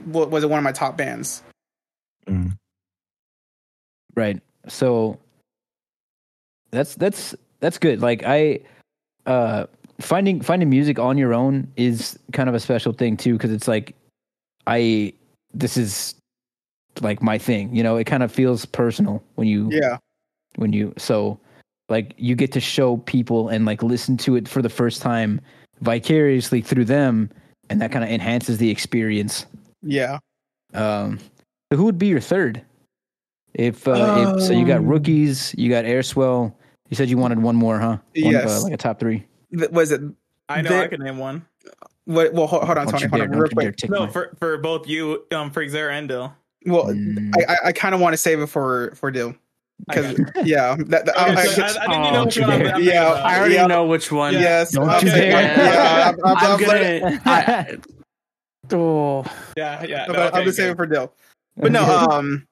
What was it? One of my top bands. Mm. Right. So that's that's that's good. Like I uh finding finding music on your own is kind of a special thing too cuz it's like I this is like my thing, you know, it kind of feels personal when you Yeah, when you so like you get to show people and like listen to it for the first time vicariously through them and that kind of enhances the experience. yeah. Um, so who would be your third? If, uh, if so, you got Um, rookies, you got Airswell. You said you wanted one more, huh? One, uh, Yes. like a top three. Th- Was it? I know There- I can name one. What, well, hold, hold on, Tony. Hold dare, on, real quick. No, for for both you, um, for Xera and Dill. Well, Mm. I I, I kind of want to save it for for Dill because yeah, that, that- Okay, I- so I- I, I think Oh, you know which one I'm, don't you I'm dare. thinking Yeah, about. I already yeah. know which one. yes, Don't I'm you dare. Yeah, I'm, I'm, I'm I'm, gonna. I, oh, Yeah, yeah. I'm, no, I'm okay, just saving good. for Dill. But no, um,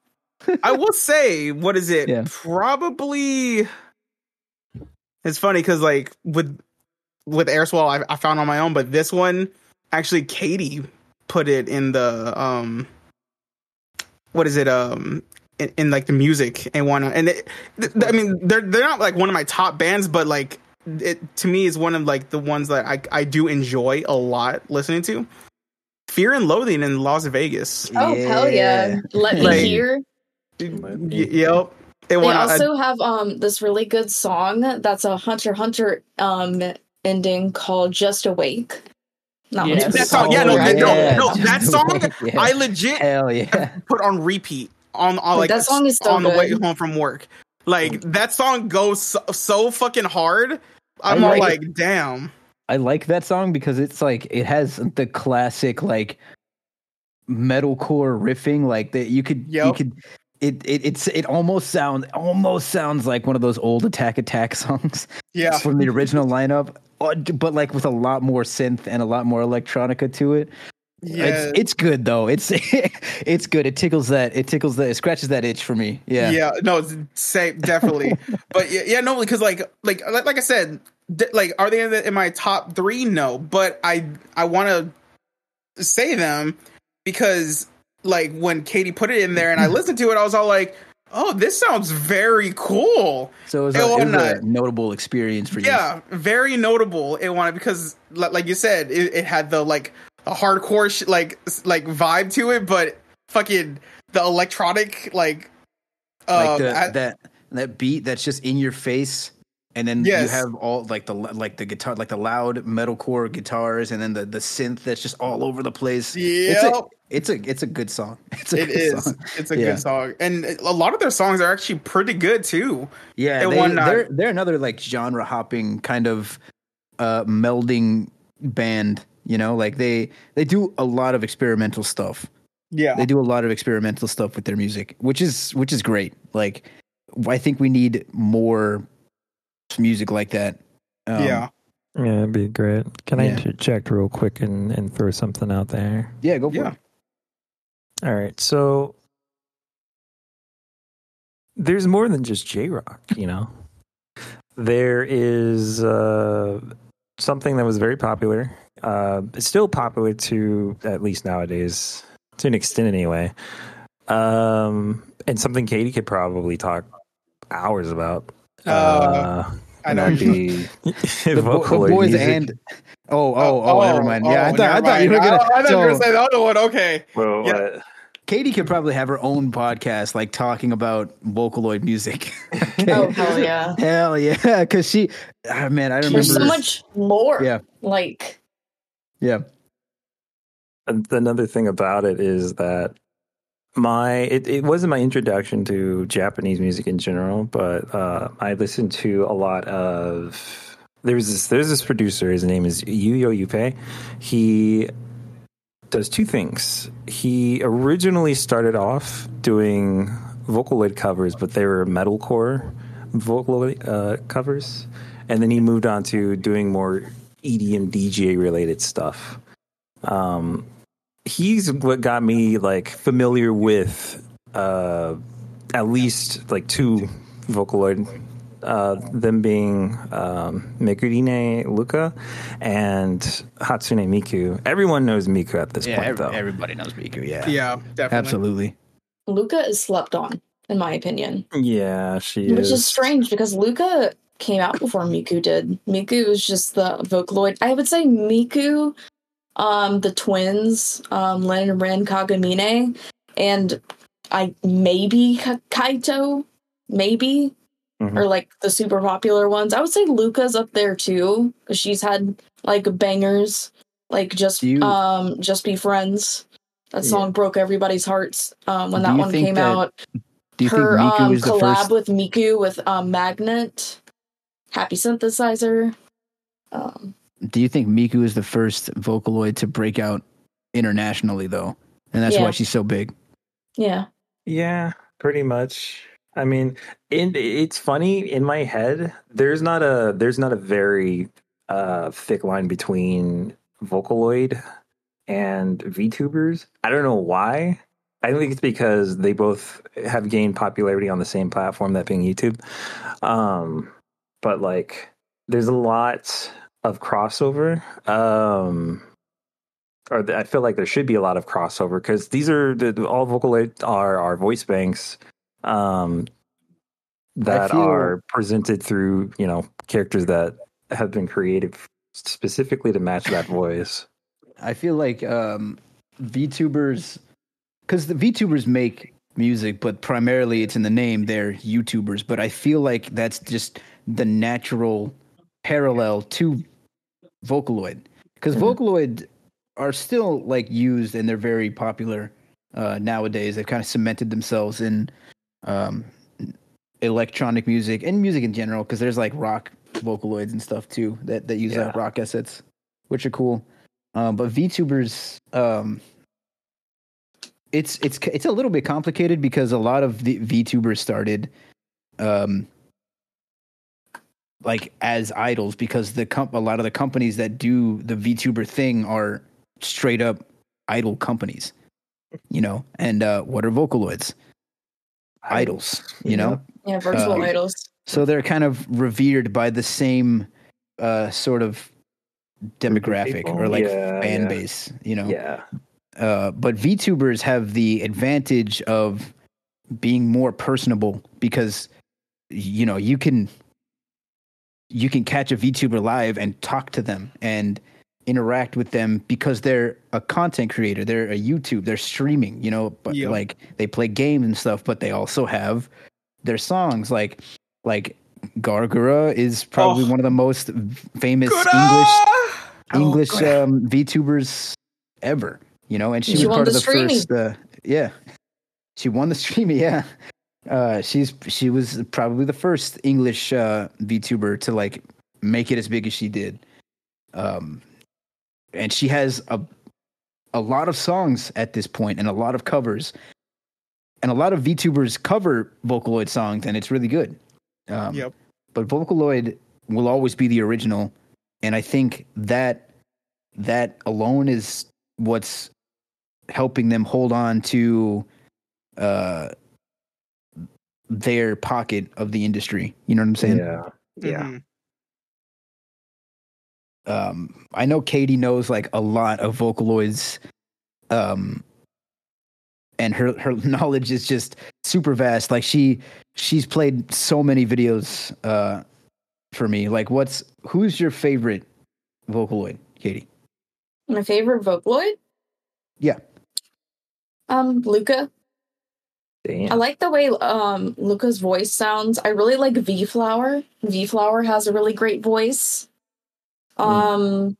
I will say, what is it? Yeah. Probably. It's funny because like with with Airswell, I, I found on my own, but this one actually, Katie put it in the um, what is it? Um, in, in like the music and one, and it, th- th- I mean, they're they're not like one of my top bands, but like it to me is one of like the ones that I I do enjoy a lot listening to. Fear and Loathing in Las Vegas. Oh hell yeah! Let me Like- hear. Y- yep. It They won. a- also have um this really good song that's a Hunter Hunter um ending called "Just Awake." Not Yes. that song, yeah, no, that, no, yeah. no, that song Yeah. I legit Hell yeah. put on repeat on, on like That song is so on the way home from work. Like that song goes so, so fucking hard. I'm I all like like, damn. I like that song because it's like it has the classic like metalcore riffing like that you could you could it, it it's it almost sounds almost sounds like one of those old attack attack songs. Yeah, from the original lineup uh, but like with a lot more synth and a lot more electronica to it. Yeah. it's it's good though. It's it's good. It tickles that it tickles that it scratches that itch for me. Yeah. Yeah, no, it's same, definitely. but yeah, yeah, no, because like, like, like, like I said, like, are they in, the, in my top three? No, but I, I want to say them because, like, when Katie put it in there and I listened to it, I was all like, oh, this sounds very cool. so it was, a, it was wasn't a notable experience for you Yeah, very notable. It wanted because, like you said, it, it had the like a hardcore sh- like like vibe to it, but fucking the electronic like. like Uh, the, I- that that beat that's just in your face and then Yes. you have all like the like the guitar like the loud metalcore guitars and then the the synth that's just all over the place it's a, it's a it's a good song it's a It good is. song. It's a Yeah. good song, and a lot of their songs are actually pretty good too. yeah they, uh, they're they're another like genre hopping kind of uh melding band you know like they they do a lot of experimental stuff Yeah, they do a lot of experimental stuff with their music which is which is great like i think we need more music like that Um, yeah. Yeah, it'd be great. Can I Yeah. interject real quick and, and throw something out there? yeah go for Yeah. it All right, so there's more than just J Rock, you know. There is uh, something that was very popular. Uh, it's still popular to at least nowadays. to an extent anyway. Um, and something Katie could probably talk hours about. Uh, I know that'd The, bo- the Vocaloid boys music. and oh oh oh, never mind. Yeah, I oh, thought I thought you were gonna. I, I thought you were gonna say the other one. Okay. Well, Yeah. uh, Katie could probably have her own podcast, like talking about Vocaloid music. Oh hell yeah! Hell yeah, because she, ah, man, I don't remember. There's so much more. Yeah. Like Yeah, And another thing about it is that my it, it wasn't my introduction to Japanese music in general, but uh, I listened to a lot of there's this there's this producer. His name is Yuyoyuppe. He does two things. He originally started off doing Vocaloid covers, but they were metalcore Vocaloid uh, covers, and then he moved on to doing more EDM DJ related stuff. Um, he's what got me like familiar with uh at least like two vocaloid uh them being um Megurine Luka and Hatsune Miku. Everyone knows Miku at this yeah. point ev- though. everybody knows Miku. Yeah, Yeah, definitely. absolutely. Luka is slept on, in my opinion, yeah, she which is. is strange because Luka came out before Miku did. Miku was just the Vocaloid. I would say Miku, um, the twins, um, Len and Ren Kagamine, and I maybe Ka- Kaito, maybe Mhm. or like the super popular ones. I would say Luka's up there too because she's had like bangers, like just you- um, just be friends. That Yeah. song broke everybody's hearts um, when that one came that out. Do you Her think Miku um, is the collab first? with Miku with um, Magnet, Happy Synthesizer. Um, Do you think Miku is the first Vocaloid to break out internationally, though, and that's Yeah. why she's so big? yeah, Yeah, pretty much. I mean, in, it's funny in my head. There's not a there's not a very uh, thick line between Vocaloid and VTubers. I don't know why. I think it's because they both have gained popularity on the same platform, that being YouTube. Um, but like, there's a lot of crossover. Um, or I feel like there should be a lot of crossover because these are the, all vocal are are voice banks um, that feel- are presented through you know characters that have been created specifically to match that voice. I feel like um, VTubers, because the VTubers make music, but primarily it's in the name. They're YouTubers, but I feel like that's just the natural parallel to Vocaloid, because Mhm. Vocaloid are still like used and they're very popular uh, nowadays. They've kind of cemented themselves in um, electronic music and music in general, because there's like rock Vocaloids and stuff too that that use Yeah. uh, rock assets, which are cool. Um, but VTubers, um, it's it's it's a little bit complicated because a lot of the VTubers started, um, like as idols because the comp- a lot of the companies that do the VTuber thing are straight up idol companies, you know. And uh, what are Vocaloids? Idols, you know. yeah, virtual Um, idols. So they're kind of revered by the same uh, sort of demographic people? or like Yeah, fan yeah. base, you know. Yeah, Uh, but VTubers have the advantage of being more personable because you know you can you can catch a VTuber live and talk to them and interact with them because they're a content creator. They're a YouTube. They're streaming. You know, but Yep. like they play games and stuff, but they also have their songs. Like like Gawr Gura is probably Oh. one of the most famous Good English! English good. um, VTubers ever. You know, and she, She was part the of the streaming. first. Uh, yeah, she won the streaming. Yeah, uh, she's she was probably the first English uh, VTuber to like make it as big as she did. Um, and she has a a lot of songs at this point and a lot of covers. And a lot of VTubers cover Vocaloid songs, and it's really good. Um, Yep. But Vocaloid will always be the original, and I think that that alone is what's helping them hold on to uh, their pocket of the industry. You know what I'm saying? yeah, yeah. Mhm. um I know Katie knows like a lot of Vocaloids um and her her knowledge is just super vast. Like she she's played so many videos uh, for me. Like, what's who's your favorite Vocaloid, Katie? My favorite Vocaloid? Yeah. Um, Luka. Damn. I like the way um Luka's voice sounds. I really like V Flower. V Flower has a really great voice. Um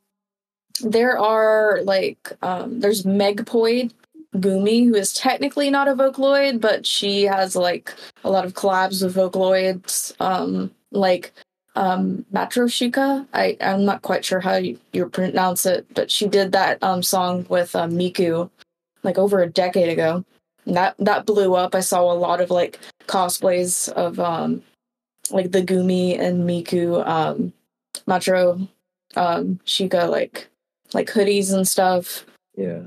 there are like um there's Megpoid Gumi, who is technically not a Vocaloid, but she has like a lot of collabs with Vocaloids. Um like um Matroshika. I, I'm not quite sure how you, you pronounce it, but she did that um song with um, Miku like over a decade ago and that that blew up. I saw a lot of like cosplays of um like the Gumi and Miku um Matro um Shika like like hoodies and stuff. Yeah.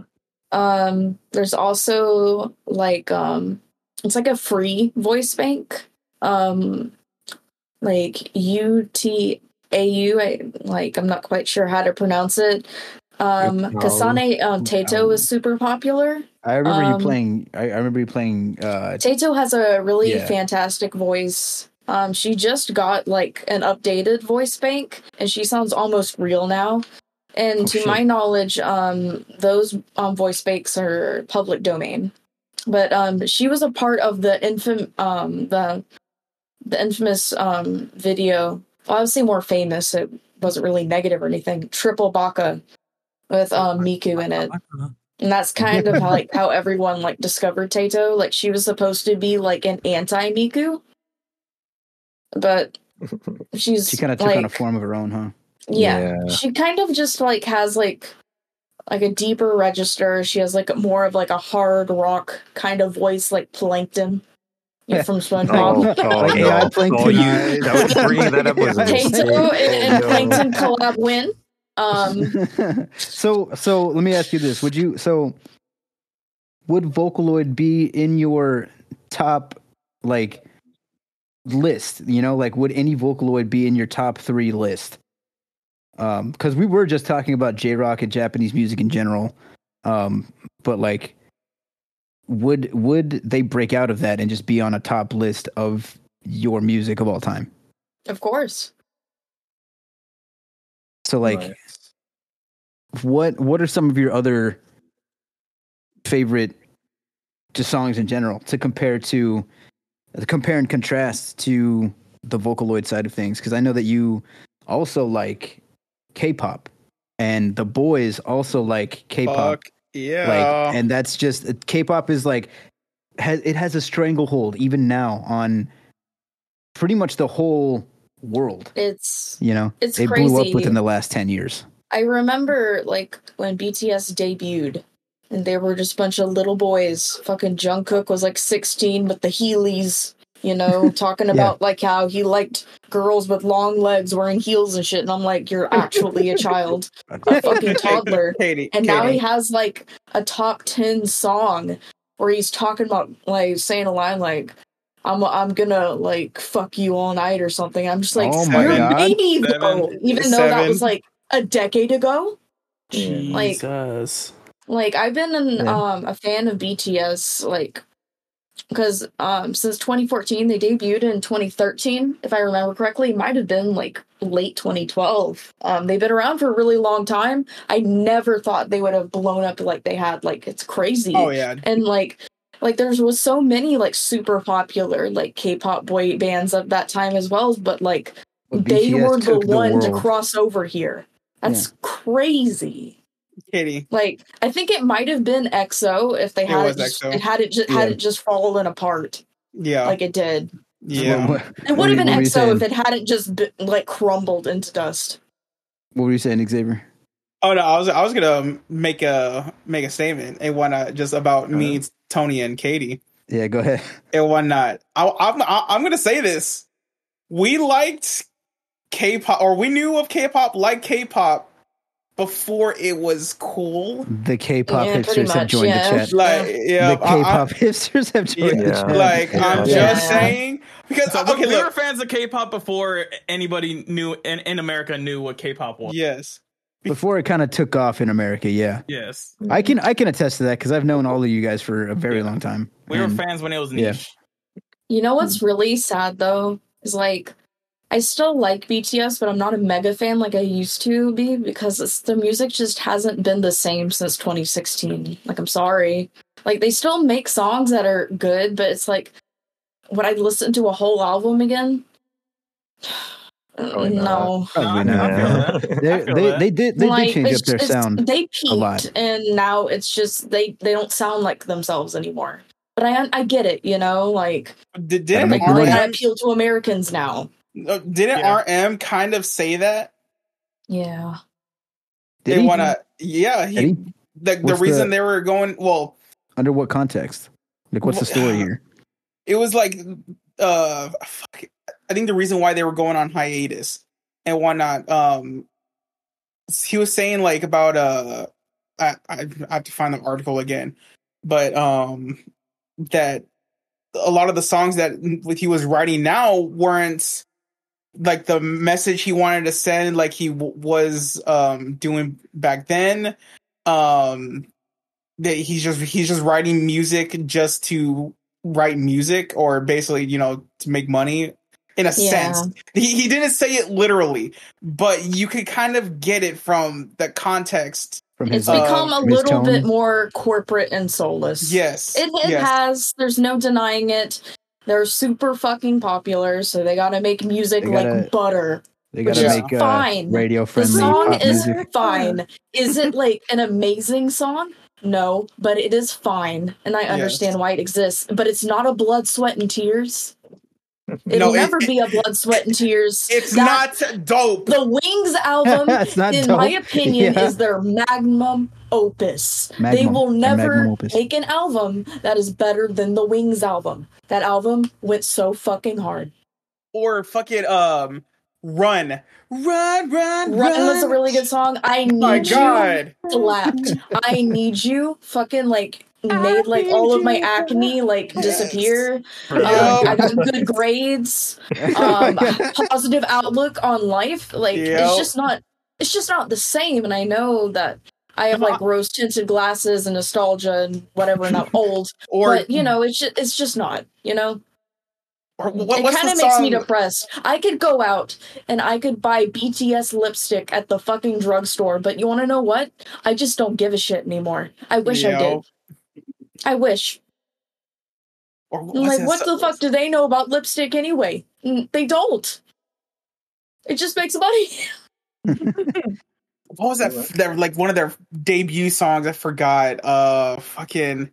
Um there's also like um it's like a free voice bank. Um like U T A U I like I'm not quite sure how to pronounce it. Um. Kasane um, Teto is super popular. I remember Um, you playing. I, I remember you playing. Uh, Teto has a really Yeah. fantastic voice. Um, she just got like an updated voice bank, and she sounds almost real now. And Oh, to shit. my knowledge, um, those um, voice banks are public domain. But um, she was a part of the infam um, the the infamous um, video. Well, I would say more famous. It wasn't really negative or anything. Triple Baka with um, Miku in it. And that's kind of how, like how everyone like discovered Teto. Like she was supposed to be like an anti Miku, but she's she kind of took like, on a form of her own, huh? yeah, Yeah. she kind of just like has like like a deeper register. She has like more of like a hard rock kind of voice, like Plankton you know, from SpongeBob. Oh, oh, Like no. Plankton. Oh, you, that was bringing that up was a. Teto and, and Oh. Plankton collab win. Um, so so let me ask you this: Would you so would Vocaloid be in your top like list? You know, like would any Vocaloid be in your top three list? Um, because we were just talking about J rock and Japanese music in general. Um, but like, would would they break out of that and just be on a top list of your music of all time? of course. So like. Nice. what what are some of your other favorite just songs in general to compare to compare and contrast to the vocaloid side of things because i know that you also like k-pop and the boys also like k-pop Fuck yeah. like and that's just uh, k-pop is like has it has a stranglehold even now on pretty much the whole world It's you know It's it blew up within the last 10 years I remember like when BTS debuted and they were just a bunch of little boys. Fucking Jungkook was like 16 with the Heelys, you know, talking Yeah. about like how he liked girls with long legs wearing heels and shit. And I'm like, you're actually a child, a fucking toddler. Katie. And now he has like a top 10 song where he's talking about like saying a line like, I'm I'm gonna like fuck you all night or something. I'm just like, Oh my you're a baby Seven. though, even though that was like a decade ago. Like- Jesus. Like I've been an, Yeah. um a fan of BTS like because um since 2014 they debuted in 2013 if I remember correctly. Might have been like late 2012. Um they've been around for a really long time. I never thought they would have blown up like they had. Like it's crazy. Oh yeah. And like like there was so many like super popular like K-pop boy bands at that time as well, but like But they BTS were the took the one to cross over here. That's crazy. Katie. Like I think it might have been EXO if they It had was it, just, it had it just had it just fallen apart Yeah. like it did. yeah. What, what, It would have been you- what were you EXO if it hadn't just be, like crumbled into dust. what were you saying, Xavier? Oh no, I was I was gonna make a make a statement and whatnot uh, just about me, Tony, and Katie Yeah, go ahead. and whatnot. I, I'm I, I'm gonna say this: we liked K-pop, or we knew of K-pop, like K-pop, before it was cool. The K-pop Yeah, pretty hipsters have joined yeah. the chat. Like yeah, the K-pop hipsters have joined the chat. like I'm Yeah. just saying because So okay, we were fans of K-pop before anybody knew in, in America knew what K-pop was. yes, before it kind of took off in America. Yeah, Yes, I can I can attest to that because I've known all of you guys for a very long time. we were fans when it was yeah. niche. You know what's mm. really sad though is like I still like BTS, but I'm not a mega fan like I used to be because it's, the music just hasn't been the same since 2016. Like I'm sorry, like they still make songs that are good, but it's like would I listen to a whole album again? Probably no. Probably not. feel that. I They, they, they did they like did change up their sound. They lot. and now it's just they they don't sound like themselves anymore. But I I get it, you know, like Did, Gotta didn't make like money. they gotta RM, appeal to Americans now. uh, didn't Yeah. RM kind of say that Yeah. Did they he? want to? Yeah, he, he? the the reason the- they were going well, Under what context? Like, what's the story here? it was like uh, fuck, I think the reason why they were going on hiatus and whatnot. Um, he was saying like about uh, I I have to find the article again, but um, that a lot of the songs that he was writing now weren't like the message he wanted to send like he w- was um doing back then um that he's just he's just writing music just to write music or basically you know to make money in a Yeah. sense he, he didn't say it literally but you could kind of get it from the context From It's his uh, become a from his little bit more corporate and soulless. yes It, it yes. has. There's no denying it. They're super fucking popular, so they gotta make music They gotta- like butter. They which gotta is make uh, fine. radio friendly. The song pop is music. fine. Is it like an amazing song? No, but it is fine, and I understand why it exists. But it's not a blood, sweat, and tears. It'll No, it- never be a blood, sweat, and tears. it's That- not dope The Wings album in dope. my opinion, Yeah. is their magnum opus. they will never make an album that is better than the Wings album. That album went so fucking hard. or fucking um run run run Run was a really good song. I need you. my you god slapped. I need you fucking like made like all of my acne like disappear. Um, I got good grades. Um, positive outlook on life. Like Yep. it's just not. It's just not the same. And I know that I have like rose tinted glasses and nostalgia and whatever, and I'm old. or but you know, it's just it's just not. You know, or what, it kind of makes me depressed. I could go out and I could buy BTS lipstick at the fucking drugstore, but you want to know what? I just don't give a shit anymore. I wish I Yo. did. I wish. or I'm like, what the fuck do they know about lipstick anyway? Mm, They don't. It just makes money. what was that that like one of their debut songs i forgot uh fucking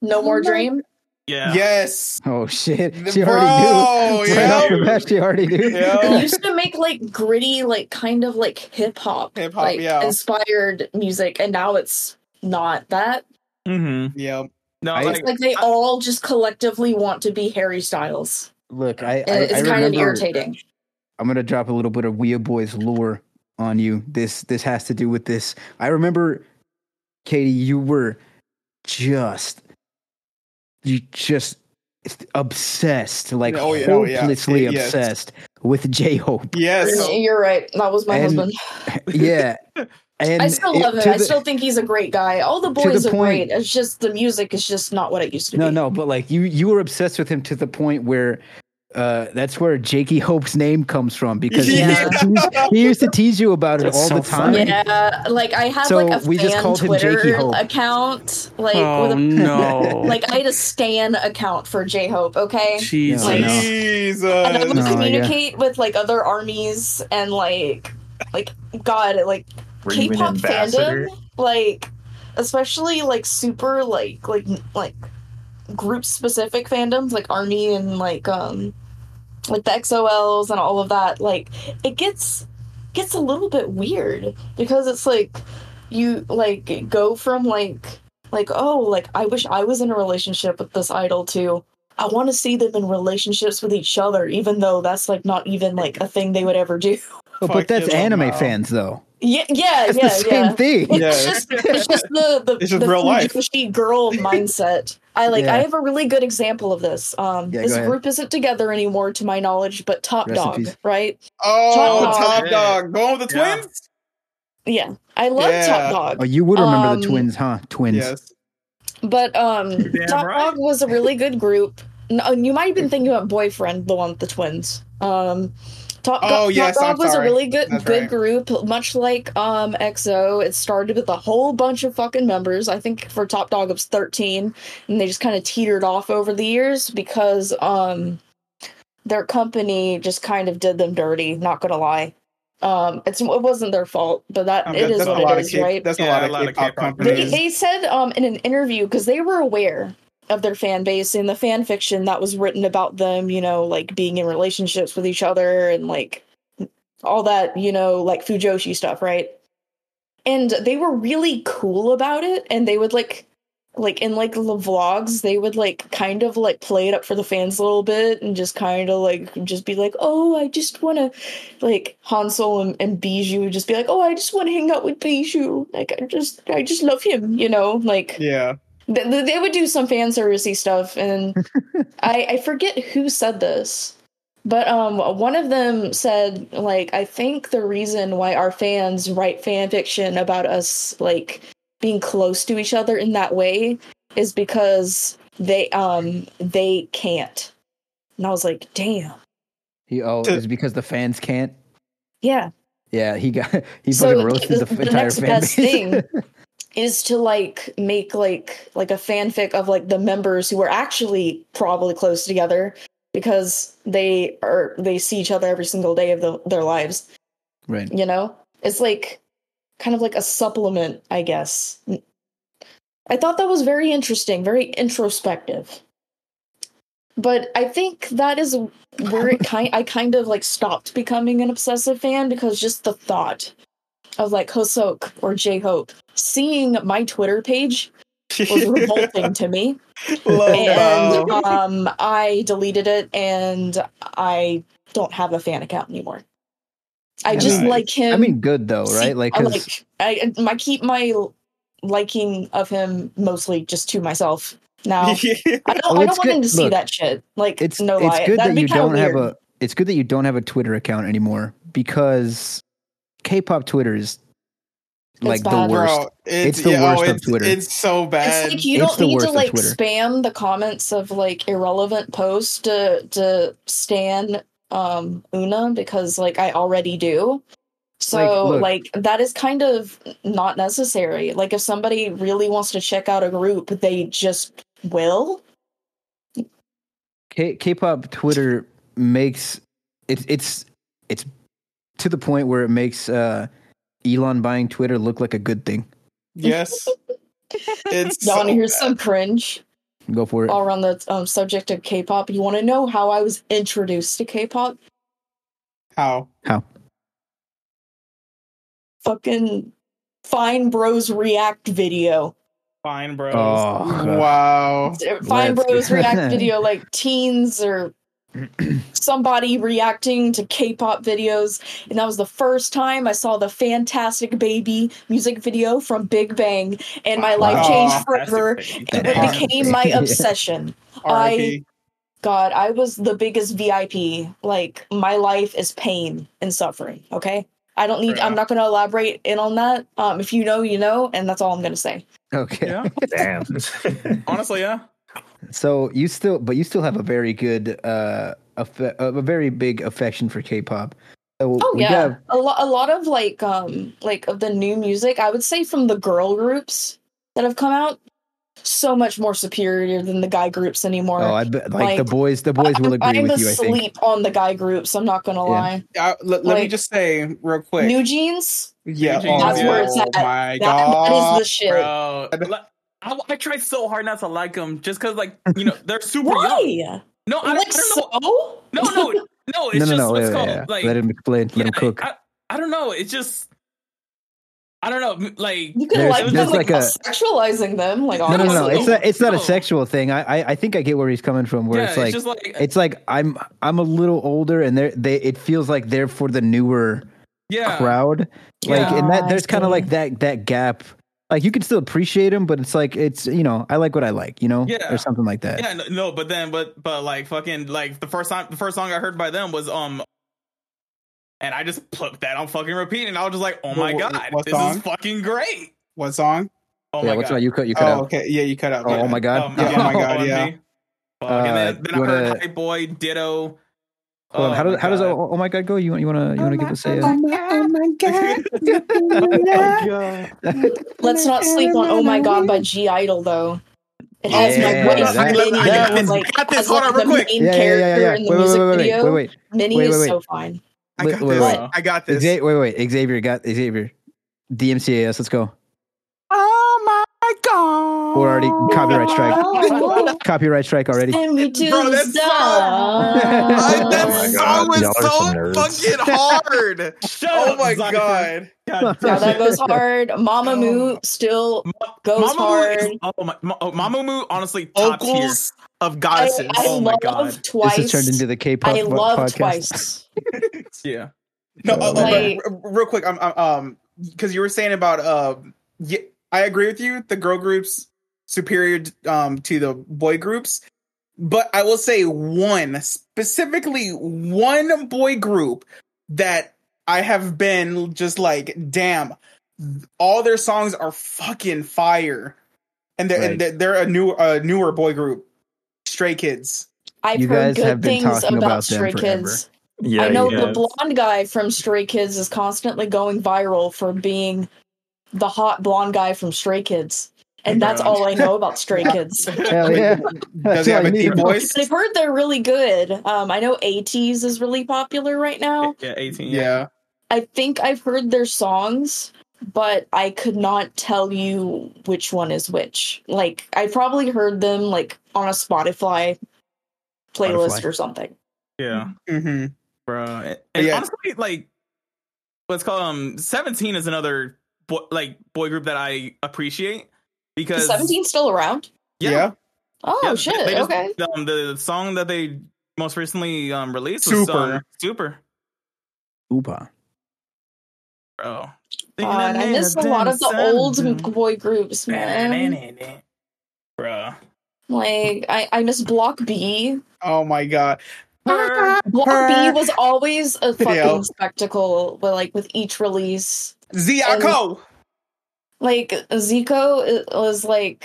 No more dream. Yeah. yes Oh shit! Bro, She already knew. Right off the yeah. bat, she already knew. Yeah. They used to make like gritty, like kind of like hip hop, Hip-hop, like yeah. inspired music, and now it's not that. Mm-hmm. yeah No, I- like, It's like they I- all just collectively want to be Harry Styles. Look, I, I it's I kind of irritating. I'm gonna drop a little bit of Weird Boys lore on you. This this has to do with this. I remember, Katie, you were just you just obsessed, like Oh, yeah, oh, yeah. hopelessly Yes. obsessed with J Hope. yes You're right. That was my And- husband. yeah, and I still it- love him. to I still think he's a great guy. All the to the boys are point- great. It's just the music is just not what it used to No, be. no, no, but like you, you were obsessed with him to the point where uh, that's where Jakey Hope's name comes from because he, used to tease, he used to tease you about it That's all so the time. funny. Yeah, like I had So like a we just fan called him Jakey Twitter Hope. account, like oh with a, no! like I had a Stan account for J Hope. Okay, Jesus. I know. jesus and I would No, yeah. communicate with like other armies and like like God, like Were you an K-pop ambassador? fandom, like especially like super like like like group specific fandoms like Army and like um like the XOLs and all of that. Like it gets gets a little bit weird because it's like you like go from like like oh like I wish I was in a relationship with this idol too. I want to see them in relationships with each other, even though that's like not even like a thing they would ever do. Oh, but that's anime wow. fans, though. Yeah, yeah, That's yeah, the same yeah. thing. It's Yeah. just it's just the the, It's just the real life. Girl mindset. I like Yeah. I have a really good example of this. Um Yeah, this group isn't together anymore to my knowledge, but Top Rest Dog, right? oh Top top Dog. dog going with the twins Yeah, I love Yeah. Top Dog. Oh, you would remember Um, the twins, huh? Twins. Yes. But um, Top right. Dog was a really good group. No, you might have been thinking about Boyfriend, the one with the twins. Um, Top, Oh, Top yes, Dog I'm was sorry. a really good That's good right. group, much like um EXO. It started with a whole bunch of fucking members. I think for Top Dog it was thirteen, and they just kind of teetered off over the years because um their company just kind of did them dirty. Not gonna lie. Um, it's it wasn't their fault, but that I it bet that's what lot it of is, K- right? That's Yeah, a lot of K-pop K-pop They, companies. they said um, in an interview because they were aware of their fan base and the fan fiction that was written about them, you know, like being in relationships with each other and like all that, you know, like Fujoshi stuff, right? And they were really cool about it and they would like like in like the vlogs they would like kind of like play it up for the fans a little bit and just kind of like just be like oh i just want to like hansel and, and bijou would just be like oh i just want to hang out with bijou like i just i just love him you know like Yeah. Th- th- they would do some fan servicey stuff and I, I forget who said this but um one of them said like i think the reason why our fans write fan fiction about us like being close to each other in that way is because they um they can't and i was like damn He oh, To- is because the fans can't. yeah Yeah, he got he So fucking roasted the, the- the entire next fan best base. thing is to like make like like a fanfic of like the members who are actually probably close together because they are they see each other every single day of the, their lives. Right. you know? It's like kind of like a supplement i guess. I thought that was very interesting very introspective. But i think that is where it kind i kind of like stopped becoming an obsessive fan because just the thought of like Hoseok or j-hope seeing my twitter page was revolting to me Love and um i deleted it and i don't have a fan account anymore i I just mean- like him I mean, good though, See, right? Like, I 'cause- like I, I keep my liking of him mostly just to myself now. I don't, Oh, I don't want him to see Look, that shit. Like it's no it's lie, good that'd that be you kinda don't have a it's good that you don't have a Twitter account anymore because K-pop Twitter is like the bad. worst. Bro, It's the worst of it's, Twitter. It's so bad. It's like you It's don't the need worst to of like Twitter. spam the comments of like irrelevant posts to to stan um Una because like I already do. So look. like that is kind of not necessary. Like if somebody really wants to check out a group, they just will. K- K-pop Twitter makes it's it's it's to the point where it makes uh Elon buying Twitter look like a good thing. yes. It's Y'all want to hear bad. some cringe? Go for it. all around the um, subject of K-pop. You want to know how I was introduced to K-pop? How? How? Fucking Fine Bros React video. Fine, bros. Oh, Wow. Fine Let's Bros. React video, like teens or somebody reacting to K-pop videos, and that was the first time I saw the Fantastic Baby music video from Big Bang, and my life changed forever. baby. It became my obsession. R.I.P. God, I was the biggest VIP. Like my life is pain and suffering. Okay, I don't need. Yeah. I'm not going to elaborate in on that. Um, if you know, you know, and that's all I'm going to say. okay. Yeah, Damn. honestly, yeah. So you still, but you still have a very good, uh, affe- a very big affection for K-pop. So Oh yeah, have- a lot. A lot of like, um, like of the new music. I would say from the girl groups that have come out, so much more superior than the guy groups anymore. oh, I bet like, the boys, the boys will I'm, agree I'm with you. I think. asleep on the guy groups. I'm not gonna Yeah. lie. Uh, let, let me just say real quick. New jeans. yeah. New Jeans, oh, That's where it's at. my That, that god. is the shit. Bro, like, I, I tried so hard not to like them just because, like, you know, they're super young. Why? No, I, like I don't know. so? No, no, no. It's no, no, just no. what's yeah, called yeah, yeah. like. Let him explain. Let yeah, him cook. I, I don't know. It's just. I don't know. Like You can There's- like them, there's like, like a- sexualizing them, like No, no, no, no. It's not. It's not a sexual thing. I, I, I think I get where he's coming from. Where yeah, it's like, just like it's like I'm, I'm a little older, and they're, they, it feels like they're for the newer yeah. crowd. Like, Yeah. and that there's kind of like that, that gap. Like, you can still appreciate them, but it's like, it's, you know, I like what I like, you know, Yeah. or something like that. Yeah, no, no, but then, but but like fucking like the first time, the first song I heard by them was um and I just put that on fucking repeat, and I was just like, "Oh my Wh- god, what this song? is fucking great!" What song? Oh yeah, my what's god, not you cut you cut Oh, out. okay. Yeah, you cut out. Oh, yeah. oh my god. Um, Yeah, oh my God, yeah. Fuck, Uh, and then, then I heard wanna- Hype Boy, Ditto. Hold on, oh how Oh does my how does God. oh, oh my god go? You want you want to you want to give us a? Oh my oh, oh my god. Let's not sleep on "Oh My God" by (G)I-DLE though. It has Yeah, my wife that- Minnie, I got this, like, got this. Hold like on, real the quick. main yeah, yeah, yeah, character yeah. in the Wait, wait, music wait, wait, video. wait, wait, Minnie wait, is wait, so fine. I got wait, this. wait. I got this. Xavier, wait, wait, Xavier got Xavier. DMCAS, let's go. Oh my god. We're already copyright strike. Copyright strike already. Send me to Bro, the that's so- I, Oh that my song was so fucking hard. Shut oh my Zucker. god. God Yeah, that goes hard. Mamamoo still goes Mamamoo hard. is- oh my, Ma- oh, Mamamoo, honestly, top tier. Of goddesses. I Oh my God. twice. This has turned into the K-pop I love podcast. twice. Yeah. No, uh, uh, Like- real quick, um, um, because you were saying about, uh, yeah, I agree with you. The girl groups superior, um, to the boy groups, but I will say one specifically one boy group that I have been just like, damn, all their songs are fucking fire, and they're Right. and they're, they're a new, a newer boy group, Stray Kids. I've You heard guys have good been things talking about about Stray. Kids. Yeah, I know the blonde guy from Stray Kids is constantly going viral for being the hot blonde guy from Stray Kids. And that's all I know about Stray Kids. Hell yeah. Does he have a deep voice? I've heard they're really good. Um, I know ATEEZ is really popular right now. Yeah, 18. Yeah. I think I've heard their songs, but I could not tell you which one is which. Like I probably heard them like on a Spotify playlist Spotify. or something. Yeah, Mm-hmm. bro. And, and Yeah. honestly, like, let's call um 17 is another boy, like boy group that I appreciate because 17 still around? Yeah. Oh yeah, shit. they just- okay. Um, the song that they most recently um released was Super. um, super, Oopa. bro. God, I miss a lot of the old boy groups, man. Bro. Like I, I miss Block B. Oh my god. Block B was always a fucking spectacle, but like with each release. Zico. Like Zico was like